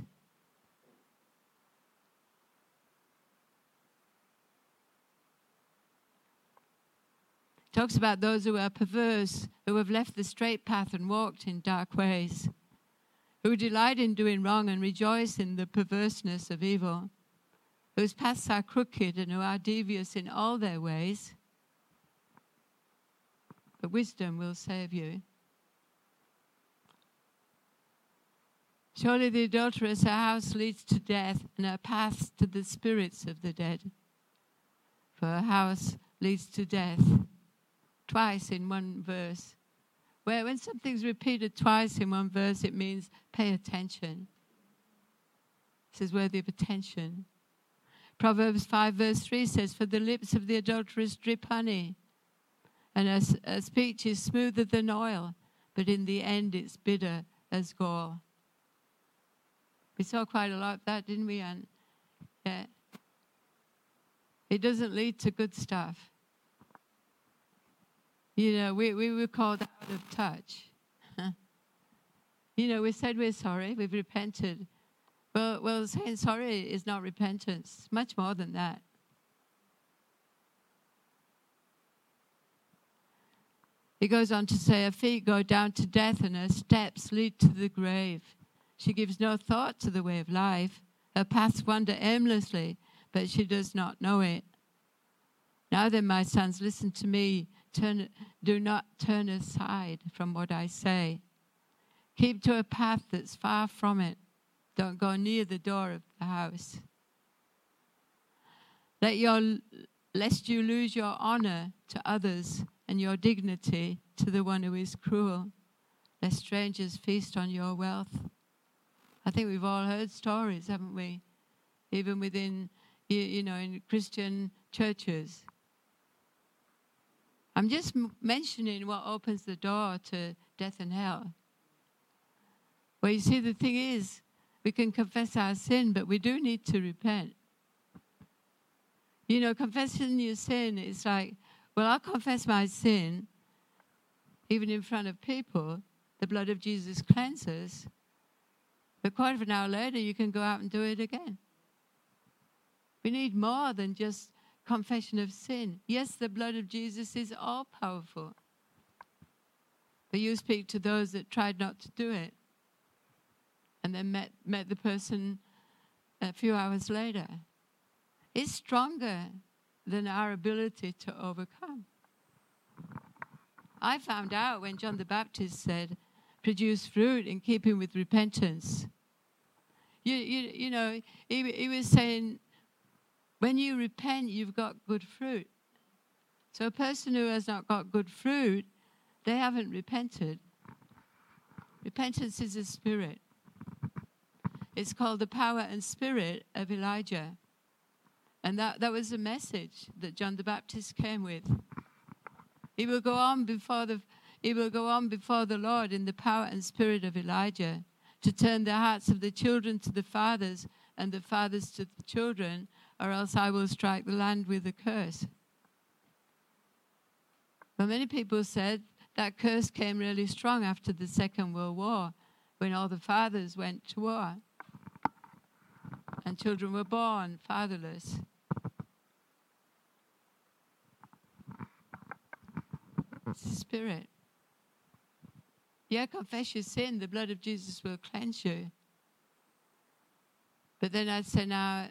D: talks about those who are perverse, who have left the straight path and walked in dark ways, who delight in doing wrong and rejoice in the perverseness of evil, whose paths are crooked and who are devious in all their ways. But wisdom will save you. Surely the adulteress, her house leads to death, and her paths to the spirits of the dead. For her house leads to death twice in one verse. Where when something's repeated twice in one verse, it means pay attention. It says worthy of attention. Proverbs 5, verse 3 says, For the lips of the adulteress drip honey, and her, her speech is smoother than oil, but in the end it's bitter as gall. We saw quite a lot of that, didn't we? And yeah, it doesn't lead to good stuff. You know, we, we were called out of touch. you know, we said we're sorry, we've repented. Well, well, saying sorry is not repentance, much more than that. He goes on to say, Her feet go down to death and her steps lead to the grave. She gives no thought to the way of life. Her paths wander aimlessly, but she does not know it. Now then, my sons, listen to me turn, do not turn aside from what I say. Keep to a path that's far from it. Don't go near the door of the house. Let your, lest you lose your honor to others and your dignity to the one who is cruel, lest strangers feast on your wealth. I think we've all heard stories, haven't we? Even within, you, know, in Christian churches I'm just mentioning what opens the door to death and hell. Well, you see, the thing is, we can confess our sin, but we do need to repent. You know, confessing your sin is like, well, I'll confess my sin, even in front of people. The blood of Jesus cleanses. But quarter of an hour later, you can go out and do it again. We need more than just confession of sin. Yes, the blood of Jesus is all powerful. But you speak to those that tried not to do it and then met, met the person a few hours later. It's stronger than our ability to overcome. I found out when John the Baptist said, produce fruit in keeping with repentance. You, you, you know, he, he was saying, when you repent, you've got good fruit. So a person who has not got good fruit, they haven't repented. Repentance is a spirit. It's called the power and spirit of Elijah. And that, that was the message that John the Baptist came with. He will go on before the he will go on before the Lord in the power and spirit of Elijah to turn the hearts of the children to the fathers and the fathers to the children, or else I will strike the land with a curse. But many people said that curse came really strong after the Second World War when all the fathers went to war and children were born fatherless. Spirit. Yeah, confess your sin, the blood of Jesus will cleanse you. But then I'd say now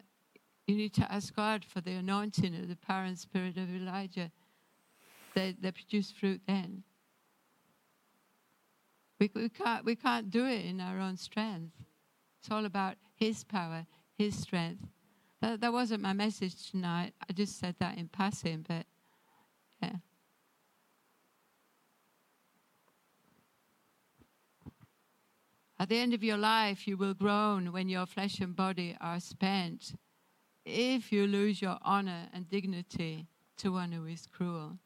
D: you need to ask God for the anointing of the power and spirit of Elijah. They, they produce fruit then. We, we, can't, we can't do it in our own strength. It's all about His power, His strength. That, that wasn't my message tonight. I just said that in passing, but yeah. At the end of your life, you will groan when your flesh and body are spent, if you lose your honor and dignity to one who is cruel.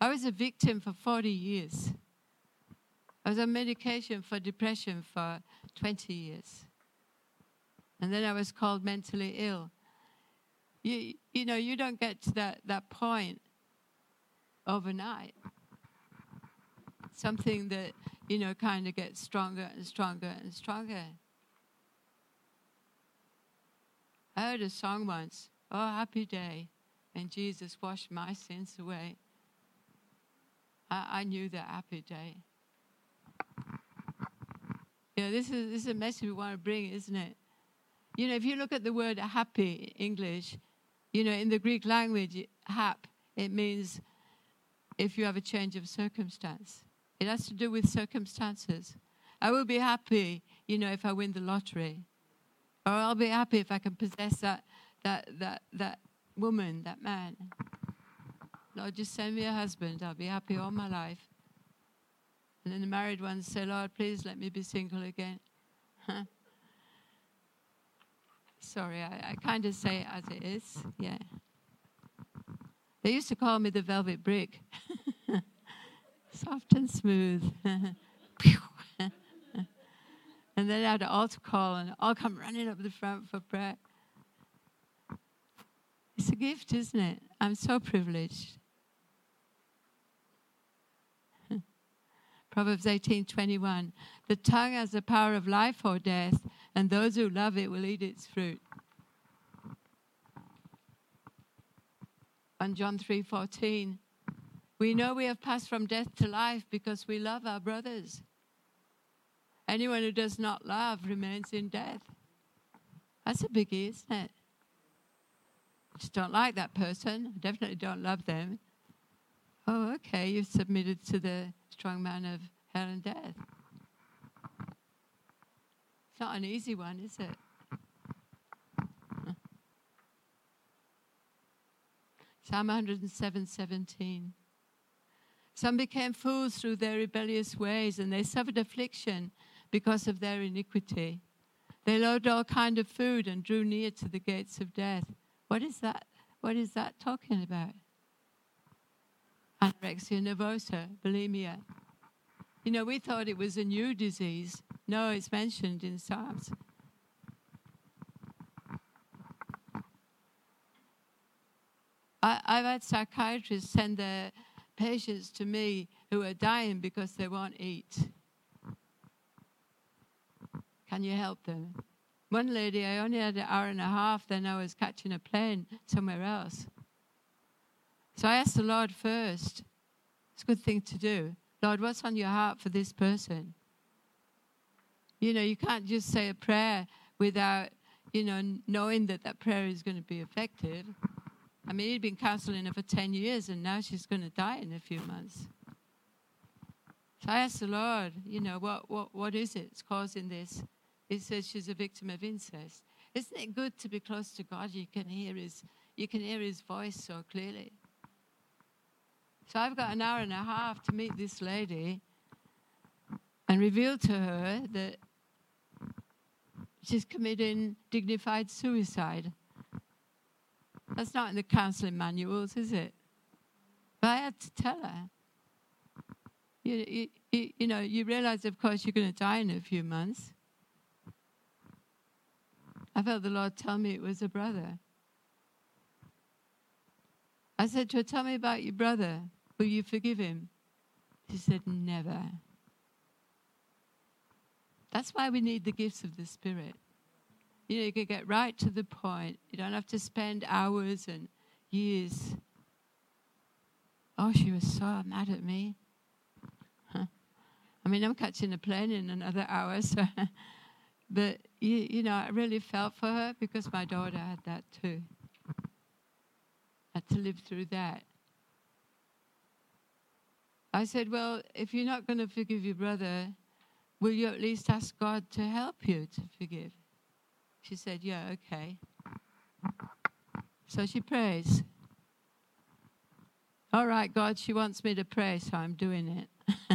D: I was a victim for 40 years. I was on medication for depression for 20 years. And then I was called mentally ill. You, you know, you don't get to that, that point overnight. Something that, you know, kind of gets stronger and stronger and stronger. I heard a song once, Oh, happy day, and Jesus washed my sins away. I, I knew that happy day. You know, this is, this is a message we want to bring, isn't it? You know, if you look at the word happy in English, you know, in the Greek language, hap, it means if you have a change of circumstance. It has to do with circumstances. I will be happy, you know, if I win the lottery. Or I'll be happy if I can possess that, that, that, that woman, that man. Lord, just send me a husband. I'll be happy all my life. And then the married ones say, Lord, please let me be single again. Sorry, I, I kind of say it as it is. Yeah. They used to call me the velvet brick. Soft and smooth. and then I had an altar call, and I'll come running up the front for prayer. It's a gift, isn't it? I'm so privileged. Proverbs 18:21. The tongue has the power of life or death, and those who love it will eat its fruit. And John 3:14. We know we have passed from death to life because we love our brothers. Anyone who does not love remains in death. That's a biggie, isn't it? I just don't like that person. I definitely don't love them. Oh, okay, you've submitted to the strong man of hell and death. It's not an easy one, is it? Psalm 107 17. Some became fools through their rebellious ways, and they suffered affliction because of their iniquity. They loathed all kind of food and drew near to the gates of death. What is that? What is that talking about? anorexia nervosa, bulimia. You know, we thought it was a new disease. No, it's mentioned in Psalms. I, I've had psychiatrists send their patients to me who are dying because they won't eat. Can you help them? One lady, I only had an hour and a half, then I was catching a plane somewhere else. So I asked the Lord first. It's a good thing to do. Lord, what's on your heart for this person? You know, you can't just say a prayer without, you know, knowing that that prayer is going to be effective. I mean, he'd been counseling her for 10 years and now she's going to die in a few months. So I asked the Lord, you know, what, what, what is it that's causing this? He says she's a victim of incest. Isn't it good to be close to God? You can hear his, you can hear his voice so clearly. So I've got an hour and a half to meet this lady and reveal to her that she's committing dignified suicide. That's not in the counseling manuals, is it? But I had to tell her. You, you, you know, you realize, of course, you're going to die in a few months. I felt the Lord tell me it was a brother. I said to her, Tell me about your brother. Will you forgive him? She said, Never. That's why we need the gifts of the Spirit. You know, you can get right to the point. You don't have to spend hours and years. Oh, she was so mad at me. Huh. I mean, I'm catching a plane in another hour, so. but, you, you know, I really felt for her because my daughter had that too. Had to live through that. I said, Well, if you're not going to forgive your brother, will you at least ask God to help you to forgive? She said, Yeah, okay. So she prays. All right, God, she wants me to pray, so I'm doing it.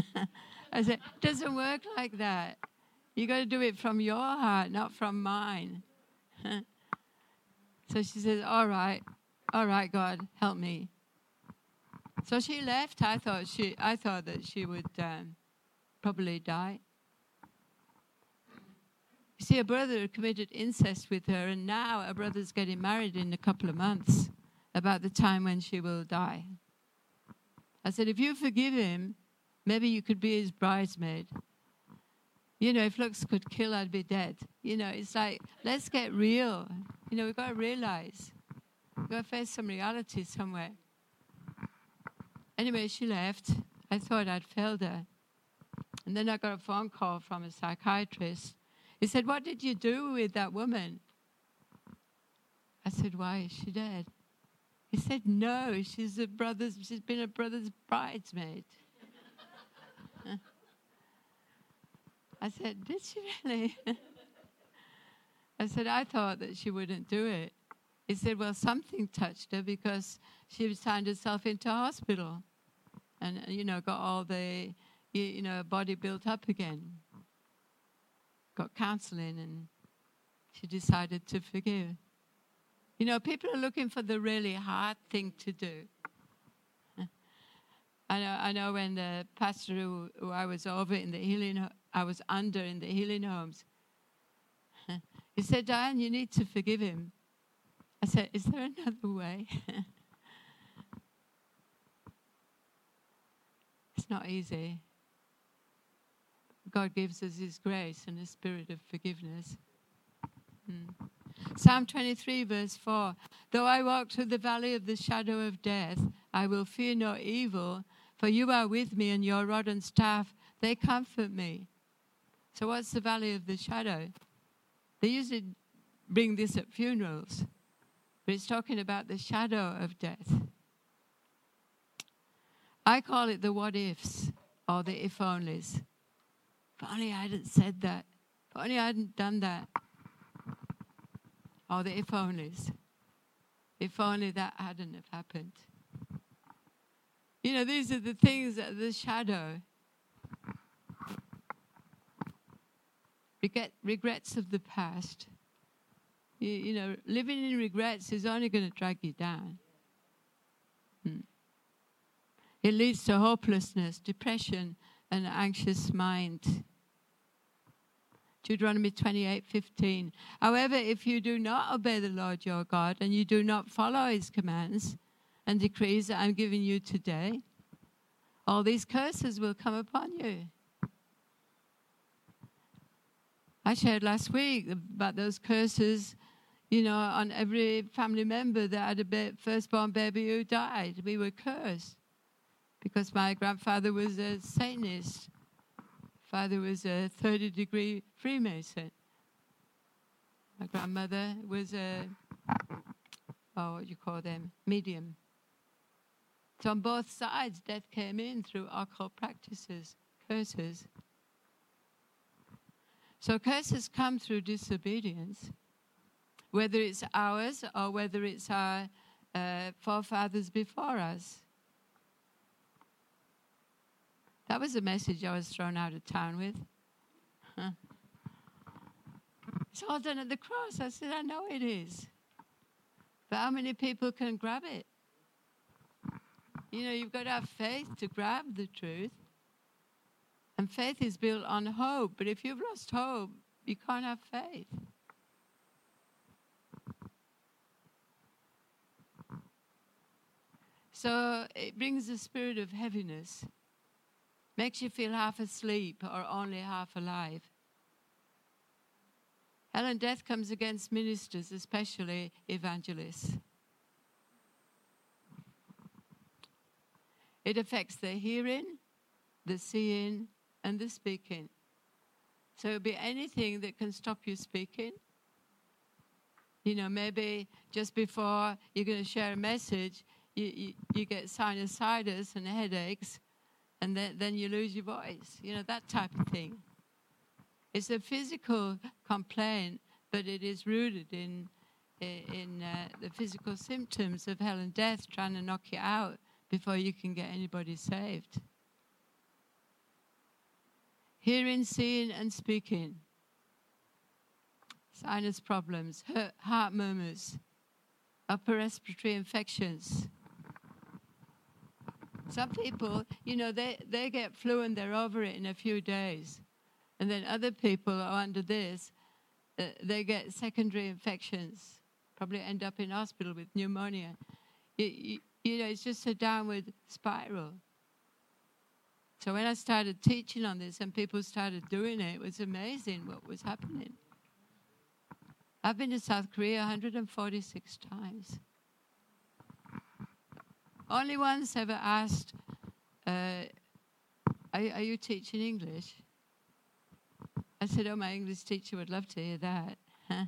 D: I said, it doesn't work like that. You got to do it from your heart, not from mine. so she says, All right, all right, God, help me. So she left. I thought she, I thought that she would um, probably die. You see, a brother committed incest with her, and now a brother's getting married in a couple of months, about the time when she will die. I said, if you forgive him, maybe you could be his bridesmaid. You know, if looks could kill, I'd be dead. You know, it's like, let's get real. You know, we've got to realize. We've got to face some reality somewhere. Anyway, she left. I thought I'd failed her. And then I got a phone call from a psychiatrist. He said, What did you do with that woman? I said, Why is she dead? He said, No, she's a brother's, she's been a brother's bridesmaid. I said, Did she really? I said, I thought that she wouldn't do it. He said, Well, something touched her because she signed herself into hospital and you know got all the you know body built up again got counseling and she decided to forgive you know people are looking for the really hard thing to do I know, I know when the pastor who, who I was over in the healing, I was under in the healing homes. He said, Diane, you need to forgive him. I said, Is there another way? It's not easy. God gives us His grace and a spirit of forgiveness. Mm. Psalm 23, verse 4 Though I walk through the valley of the shadow of death, I will fear no evil, for you are with me, and your rod and staff, they comfort me. So, what's the valley of the shadow? They usually bring this at funerals, but it's talking about the shadow of death. I call it the what ifs or the if onlys. If only I hadn't said that. If only I hadn't done that. Or the if onlys. If only that hadn't have happened. You know, these are the things that the shadow. Regret, regrets of the past. You, you know, living in regrets is only going to drag you down. Hmm. It leads to hopelessness, depression, and anxious mind. Deuteronomy 28 15. However, if you do not obey the Lord your God and you do not follow his commands and decrees that I'm giving you today, all these curses will come upon you. I shared last week about those curses, you know, on every family member that had a ba- firstborn baby who died. We were cursed because my grandfather was a Satanist. Father was a 30 degree Freemason. My grandmother was a, oh, what do you call them? Medium. So on both sides, death came in through occult practices, curses. So curses come through disobedience, whether it's ours or whether it's our uh, forefathers before us. That was a message I was thrown out of town with. Huh. It's all done at the cross. I said, I know it is. But how many people can grab it? You know, you've got to have faith to grab the truth. And faith is built on hope. But if you've lost hope, you can't have faith. So it brings a spirit of heaviness, makes you feel half asleep or only half alive. Hell and death comes against ministers, especially evangelists. It affects the hearing, the seeing, and the speaking. So it'll be anything that can stop you speaking. You know, maybe just before you're going to share a message, you, you, you get sinusitis and headaches, and then, then you lose your voice. You know, that type of thing. It's a physical complaint, but it is rooted in, in uh, the physical symptoms of hell and death trying to knock you out before you can get anybody saved. Hearing, seeing, and speaking. Sinus problems, heart murmurs, upper respiratory infections. Some people, you know, they, they get flu and they're over it in a few days. And then other people are under this, uh, they get secondary infections, probably end up in hospital with pneumonia. You, you, you know, it's just a downward spiral. So when I started teaching on this and people started doing it, it was amazing what was happening. I've been to South Korea 146 times. Only once ever asked, uh, are, are you teaching English? I said, Oh, my English teacher would love to hear that.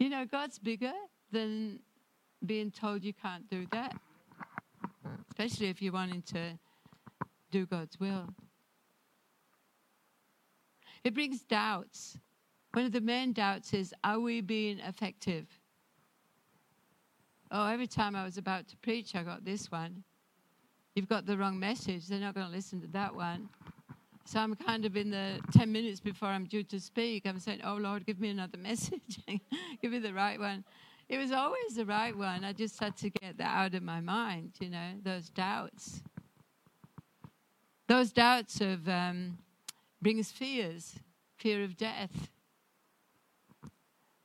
D: you know, God's bigger than being told you can't do that, especially if you're wanting to do God's will. It brings doubts. One of the main doubts is are we being effective? Oh, every time I was about to preach, I got this one you've got the wrong message. They're not going to listen to that one. So I'm kind of in the 10 minutes before I'm due to speak, I'm saying, Oh Lord, give me another message. give me the right one. It was always the right one. I just had to get that out of my mind, you know, those doubts. Those doubts of um, brings fears, fear of death.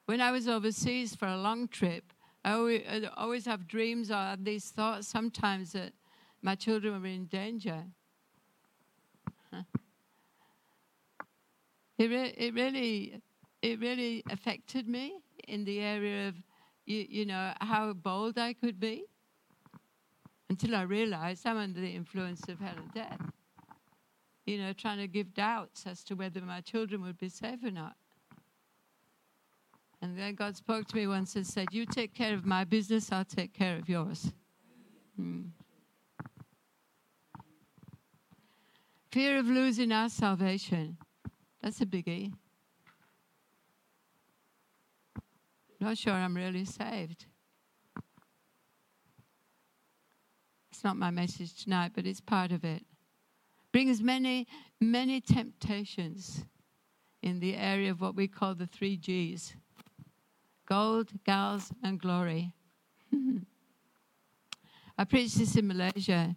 D: When I was overseas for a long trip, I always, have dreams or these thoughts sometimes that my children were in danger. It, re- it really, it really affected me in the area of, you, you know, how bold I could be. Until I realized I'm under the influence of hell and death. You know, trying to give doubts as to whether my children would be safe or not. And then God spoke to me once and said, You take care of my business, I'll take care of yours. Hmm. Fear of losing our salvation. That's a biggie. Not sure I'm really saved. It's not my message tonight, but it's part of it. Brings many, many temptations in the area of what we call the three G's gold, gals, and glory. I preached this in Malaysia.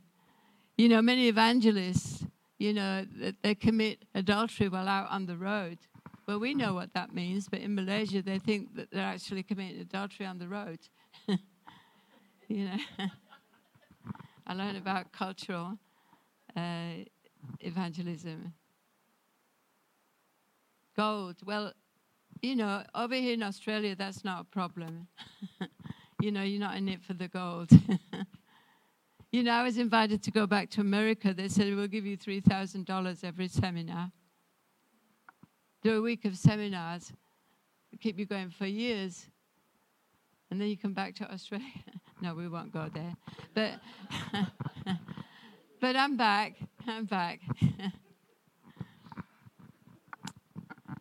D: You know, many evangelists, you know, they commit adultery while out on the road. Well, we know what that means, but in Malaysia, they think that they're actually committing adultery on the road. you know, I learned about cultural uh, evangelism. Gold. Well, you know, over here in Australia, that's not a problem. you know, you're not in it for the gold. you know, I was invited to go back to America. They said, we'll give you $3,000 every seminar. Do a week of seminars, keep you going for years, and then you come back to Australia. no, we won't go there. But, but I'm back. I'm back.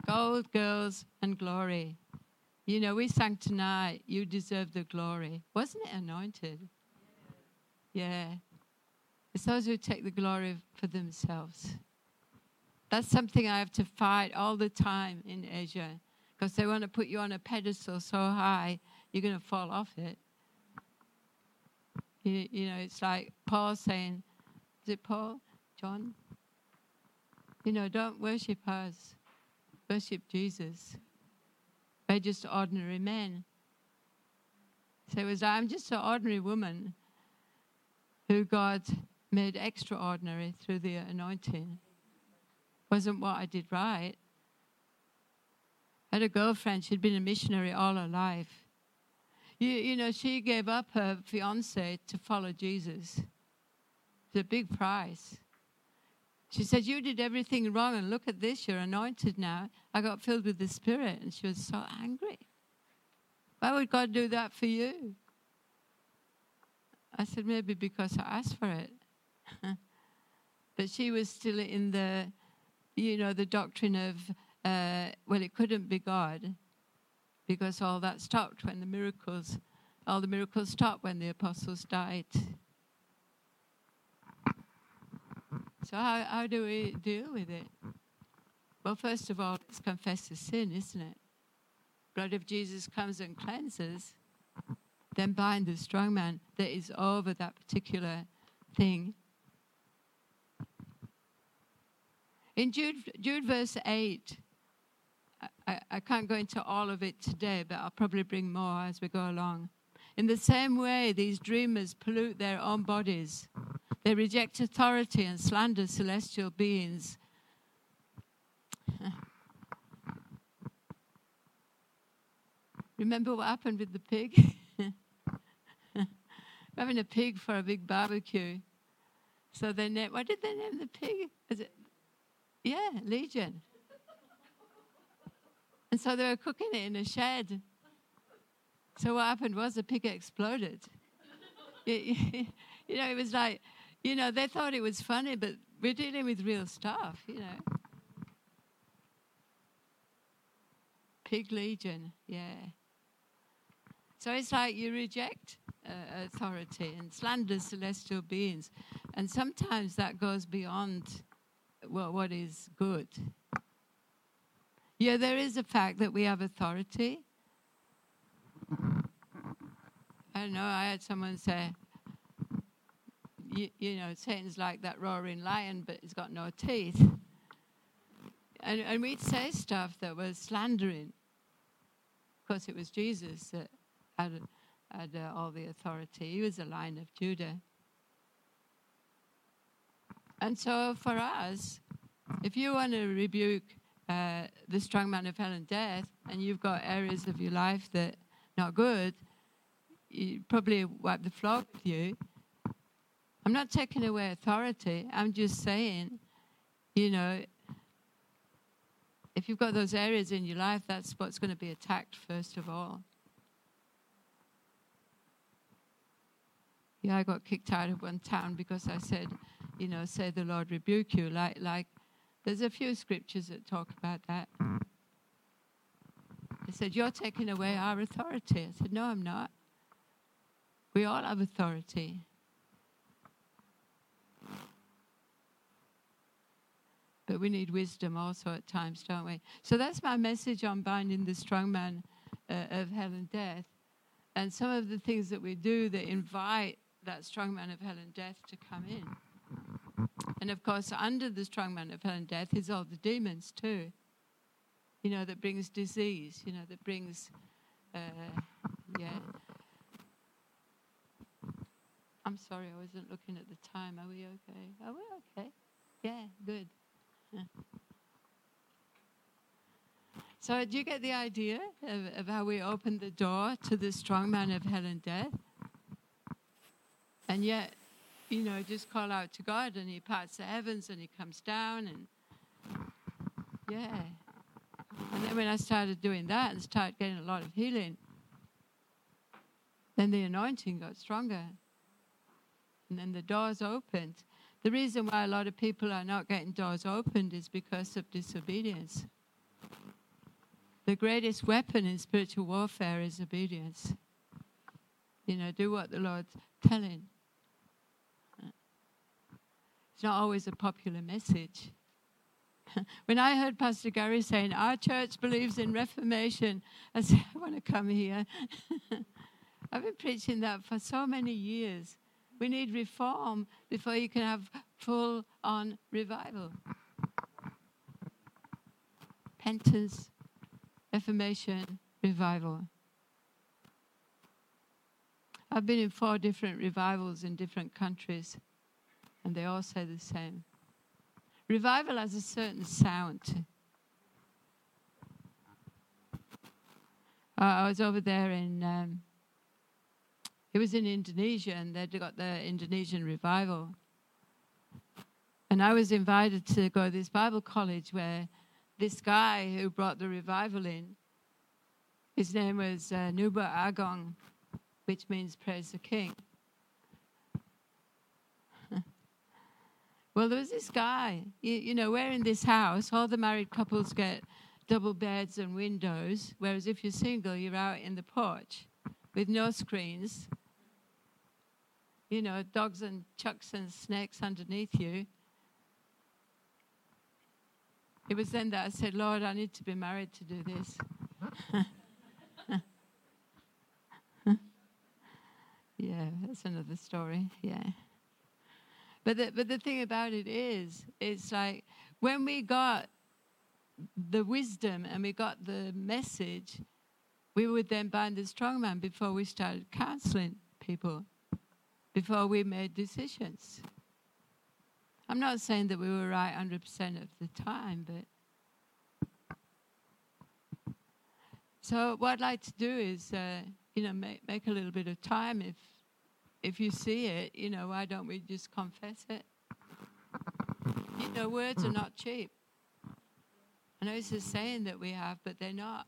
D: Gold, girls, and glory. You know, we sang tonight, You Deserve the Glory. Wasn't it anointed? Yeah. It's those who take the glory for themselves. That's something I have to fight all the time in Asia because they want to put you on a pedestal so high, you're going to fall off it. You, you know, it's like Paul saying, is it Paul? John? You know, don't worship us, worship Jesus. We're just ordinary men. So it was, I'm just an ordinary woman who God made extraordinary through the anointing. Wasn't what I did right. I had a girlfriend, she'd been a missionary all her life. You, you know, she gave up her fiance to follow Jesus. It's a big price. She said, You did everything wrong, and look at this, you're anointed now. I got filled with the Spirit, and she was so angry. Why would God do that for you? I said, Maybe because I asked for it. but she was still in the, you know, the doctrine of, uh, well, it couldn't be God because all that stopped when the miracles, all the miracles stopped when the apostles died. So, how, how do we deal with it? Well, first of all, it's confess the sin, isn't it? Blood of Jesus comes and cleanses, then bind the strong man that is over that particular thing. In Jude, Jude verse 8, I, I can't go into all of it today, but I'll probably bring more as we go along. In the same way, these dreamers pollute their own bodies they reject authority and slander celestial beings. Remember what happened with the pig? Having a pig for a big barbecue. So they named, what did they name the pig? Is it? Yeah, Legion. And so they were cooking it in a shed. So what happened was the pig exploded. you know, it was like you know, they thought it was funny, but we're dealing with real stuff, you know. Pig Legion, yeah. So it's like you reject uh, authority and slander celestial beings. And sometimes that goes beyond what, what is good. Yeah, there is a fact that we have authority. I don't know, I had someone say, you, you know, Satan's like that roaring lion, but he's got no teeth. And, and we'd say stuff that was slandering. Of course, it was Jesus that had, had uh, all the authority. He was a lion of Judah. And so for us, if you want to rebuke uh, the strong man of hell and death, and you've got areas of your life that not good, you probably wipe the floor with you. I'm not taking away authority. I'm just saying, you know, if you've got those areas in your life, that's what's going to be attacked first of all. Yeah, I got kicked out of one town because I said, you know, say the Lord rebuke you. Like, like, there's a few scriptures that talk about that. They said, You're taking away our authority. I said, No, I'm not. We all have authority. But we need wisdom also at times, don't we? So that's my message on binding the strong man uh, of hell and death. And some of the things that we do that invite that strong man of hell and death to come in. And of course, under the strong man of hell and death is all the demons too. You know, that brings disease, you know, that brings, uh, yeah. I'm sorry, I wasn't looking at the time. Are we okay? Are we okay? Yeah, good. So, do you get the idea of, of how we open the door to the strong man of hell and death? And yet, you know, just call out to God and He parts the heavens and He comes down and, yeah. And then when I started doing that and started getting a lot of healing, then the anointing got stronger. And then the doors opened. The reason why a lot of people are not getting doors opened is because of disobedience. The greatest weapon in spiritual warfare is obedience. You know, do what the Lord's telling. It's not always a popular message. when I heard Pastor Gary saying, Our church believes in Reformation, I said, I want to come here. I've been preaching that for so many years. We need reform before you can have full on revival. Repentance, Reformation, revival. I've been in four different revivals in different countries, and they all say the same. Revival has a certain sound. Uh, I was over there in, um, it was in Indonesia, and they'd got the Indonesian revival. And I was invited to go to this Bible college where this guy who brought the revival in, his name was uh, Nuba Agong, which means praise the king. well, there was this guy, you, you know, we're in this house, all the married couples get double beds and windows, whereas if you're single, you're out in the porch with no screens, you know, dogs and chucks and snakes underneath you. It was then that I said, Lord, I need to be married to do this. yeah, that's another story. Yeah. But the, but the thing about it is, it's like when we got the wisdom and we got the message, we would then bind the strong man before we started counseling people, before we made decisions. I'm not saying that we were right 100% of the time, but. So, what I'd like to do is, uh, you know, make, make a little bit of time. If, if you see it, you know, why don't we just confess it? You know, words are not cheap. I know it's a saying that we have, but they're not.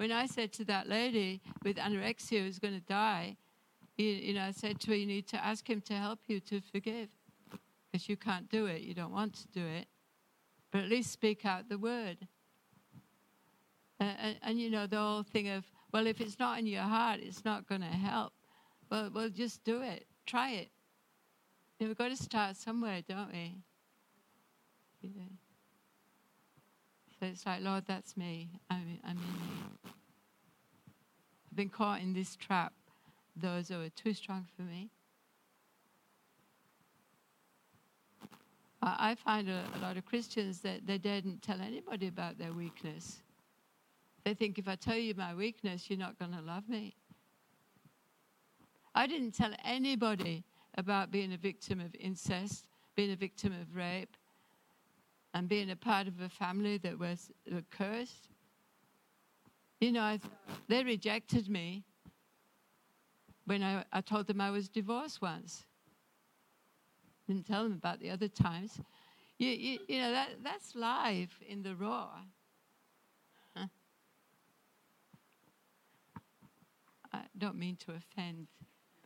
D: When I said to that lady with anorexia who's going to die, you, you know, I said to her, you need to ask him to help you to forgive because you can't do it, you don't want to do it, but at least speak out the word. Uh, and, and, you know, the whole thing of, well, if it's not in your heart, it's not going to help. Well, well, just do it. Try it. You know, we've got to start somewhere, don't we? So it's like, Lord, that's me. I'm, I'm in me. I've been caught in this trap. Those who are too strong for me. I find a, a, lot of Christians that they didn't tell anybody about their weakness. They think if I tell you my weakness, you're not going to love me. I didn't tell anybody about being a victim of incest, being a victim of rape, and being a part of a family that was cursed. You know, they rejected me when I, I told them I was divorced once didn't tell them about the other times. You, you, you know, that, that's life in the raw. Huh? I don't mean to offend,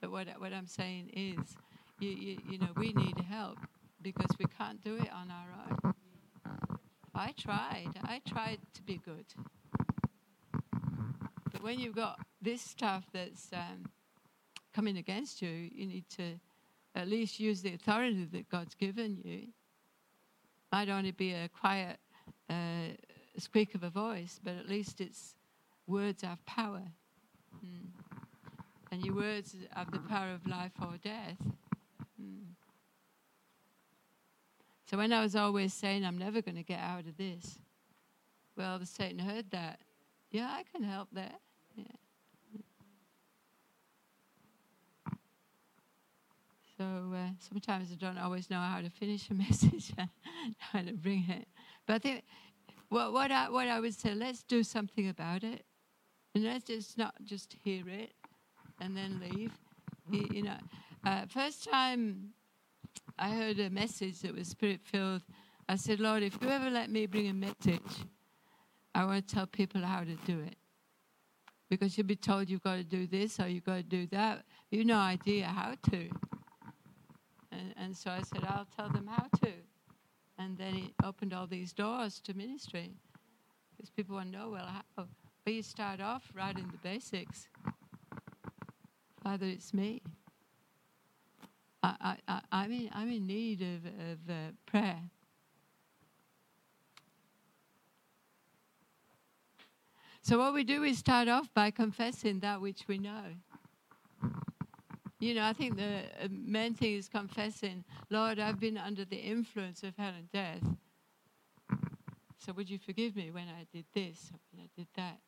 D: but what, what I'm saying is, you, you, you know, we need help because we can't do it on our own. I tried. I tried to be good. But when you've got this stuff that's um, coming against you, you need to at least use the authority that God's given you. Might only be a quiet uh, squeak of a voice, but at least its words have power. Mm. And your words have the power of life or death. Mm. So when I was always saying, I'm never going to get out of this, well, the Satan heard that. Yeah, I can help there. Yeah. So uh, sometimes I don't always know how to finish a message, how to bring it. But I think what, what, I, what I would say, let's do something about it. And let's just not just hear it and then leave. You, you know, uh, first time I heard a message that was spirit filled, I said, Lord, if you ever let me bring a message, I want to tell people how to do it. Because you'll be told you've got to do this or you've got to do that. You've no idea how to. And, and so I said, I'll tell them how to. And then it opened all these doors to ministry. Because people want to know, well, how? Well, you start off right in the basics. Father, it's me. I, I, I, am in, I'm in need of, of uh, prayer. So, what we do is start off by confessing that which we know. You know, I think the uh, main thing is confessing, Lord, I've been under the influence of hell and death. So, would you forgive me when I did this when I did that?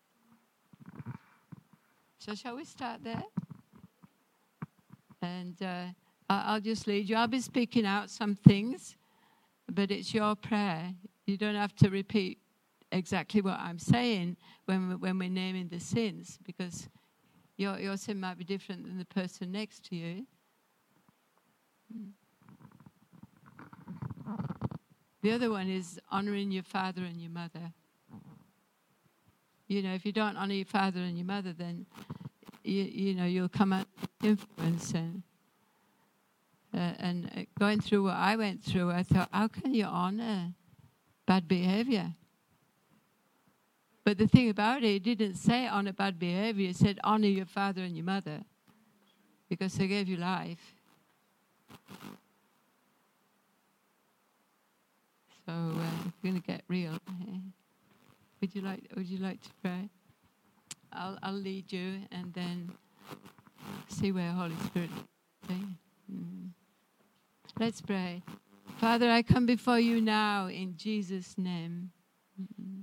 D: So, shall we start there? And uh, I'll just lead you. I'll be speaking out some things, but it's your prayer. You don't have to repeat exactly what I'm saying when, when we're naming the sins, because your, your sin might be different than the person next to you. The other one is honoring your father and your mother. You know, if you don't honor your father and your mother, then you, you know you'll come under influence and uh, and uh, going through what I went through, I thought, how can you honor bad behavior? But the thing about it, it didn't say honor bad behavior. It said honor your father and your mother because they gave you life. So uh, we're going to get real. Would you like? Would you like to pray? I'll I'll lead you and then see where Holy Spirit. Mm. Let's pray. Father, I come before you now in Jesus' name. Mm-hmm.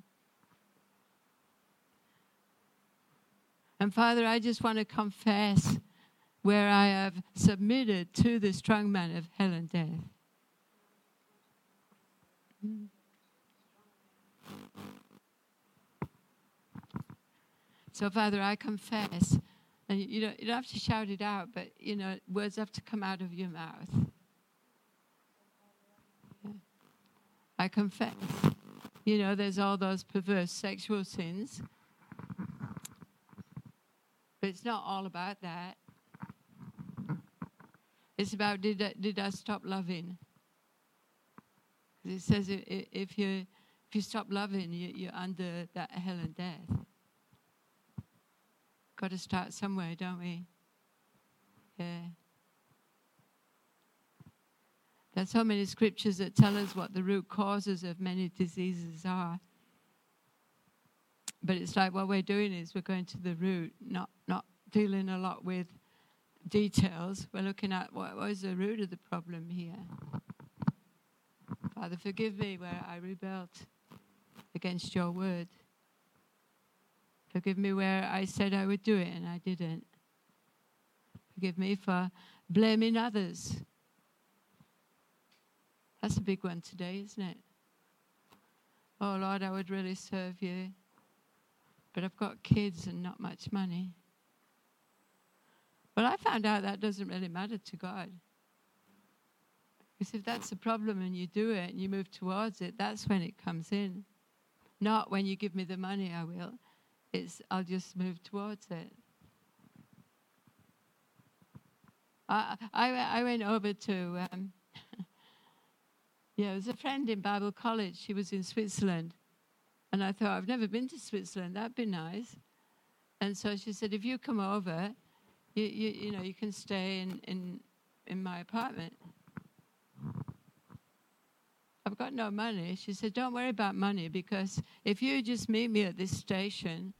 D: And Father, I just want to confess where I have submitted to the strong man of hell and death. Mm. So, Father, I confess, and you don't, you don't have to shout it out, but you know, words have to come out of your mouth. I confess. You know, there's all those perverse sexual sins but it's not all about that. It's about did I, did I stop loving? It says if you if you stop loving, you, you're under that hell and death. Got to start somewhere, don't we? Yeah. There's so many scriptures that tell us what the root causes of many diseases are. But it's like what we're doing is we're going to the root, not not dealing a lot with details. We're looking at what was the root of the problem here. Father, forgive me where I rebelled against your word. Forgive me where I said I would do it and I didn't. Forgive me for blaming others. That's a big one today, isn't it? Oh Lord, I would really serve you but I've got kids and not much money. Well, I found out that doesn't really matter to God. Because if that's a problem and you do it and you move towards it, that's when it comes in. Not when you give me the money, I will. It's I'll just move towards it. I, I, I went over to, um, yeah, it was a friend in Bible college. She was in Switzerland. And I thought, I've never been to Switzerland. That'd be nice. And so she said, if you come over, you, you, you know, you can stay in, in, in my apartment. I've got no money. She said, don't worry about money because if you just meet me at this station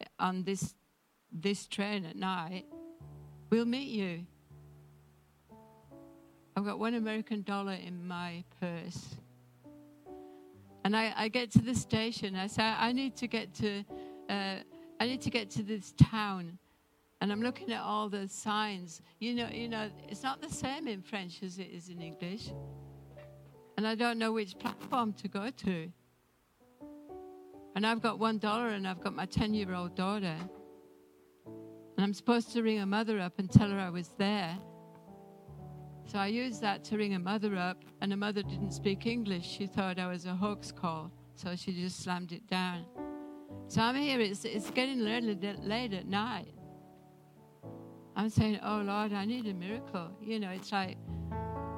D: eh, on this, this train at night, We'll meet you. I've got one American dollar in my purse. And I, I get to the station. I say, I need to get to, uh, I need to get to this town. And I'm looking at all the signs. You know, you know, it's not the same in French as it is in English. And I don't know which platform to go to. And I've got one dollar and I've got my 10 year old daughter. And I'm supposed to ring her mother up and tell her I was there. So I used that to ring her mother up, and her mother didn't speak English. She thought I was a hoax call, so she just slammed it down. So I'm here, it's, it's getting late at night. I'm saying, Oh Lord, I need a miracle. You know, it's like,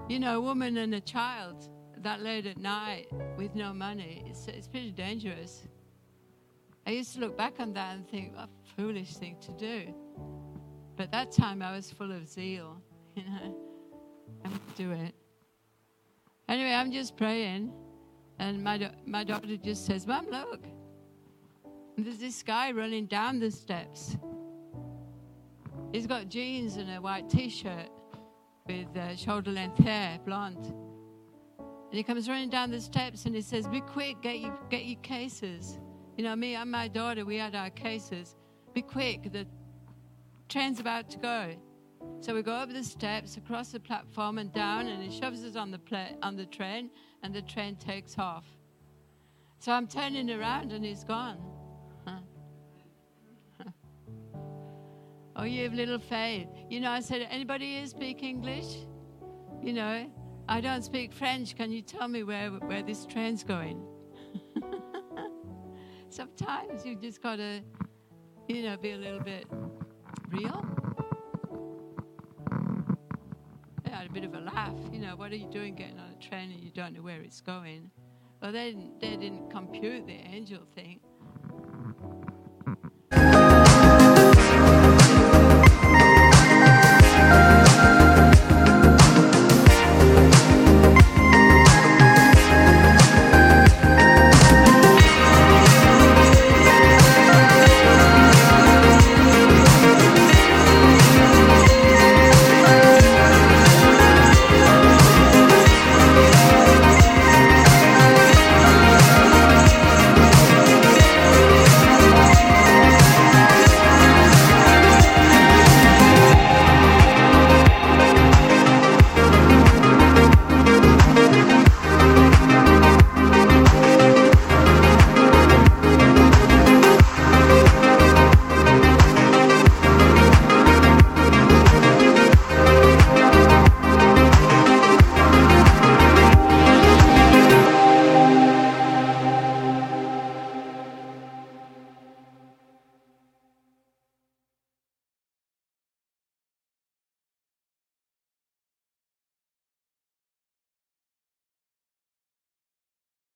D: you know, a woman and a child that late at night with no money, it's, it's pretty dangerous. I used to look back on that and think, what a foolish thing to do. But that time I was full of zeal, you know. I would do it. Anyway, I'm just praying, and my, do- my daughter just says, Mom, look. There's this guy running down the steps. He's got jeans and a white t shirt with uh, shoulder length hair, blonde. And he comes running down the steps and he says, Be quick, get your, get your cases. You know, me and my daughter, we had our cases. Be quick, the train's about to go. So we go up the steps, across the platform, and down, and he shoves us on the, pla- on the train, and the train takes off. So I'm turning around, and he's gone. oh, you have little faith. You know, I said, anybody here speak English? You know, I don't speak French. Can you tell me where, where this train's going? Sometimes you just got to, you know, be a little bit real. Had a bit of a laugh. You know, what are you doing getting on a train and you don't know where it's going? Well, they didn't, they didn't compute the angel thing.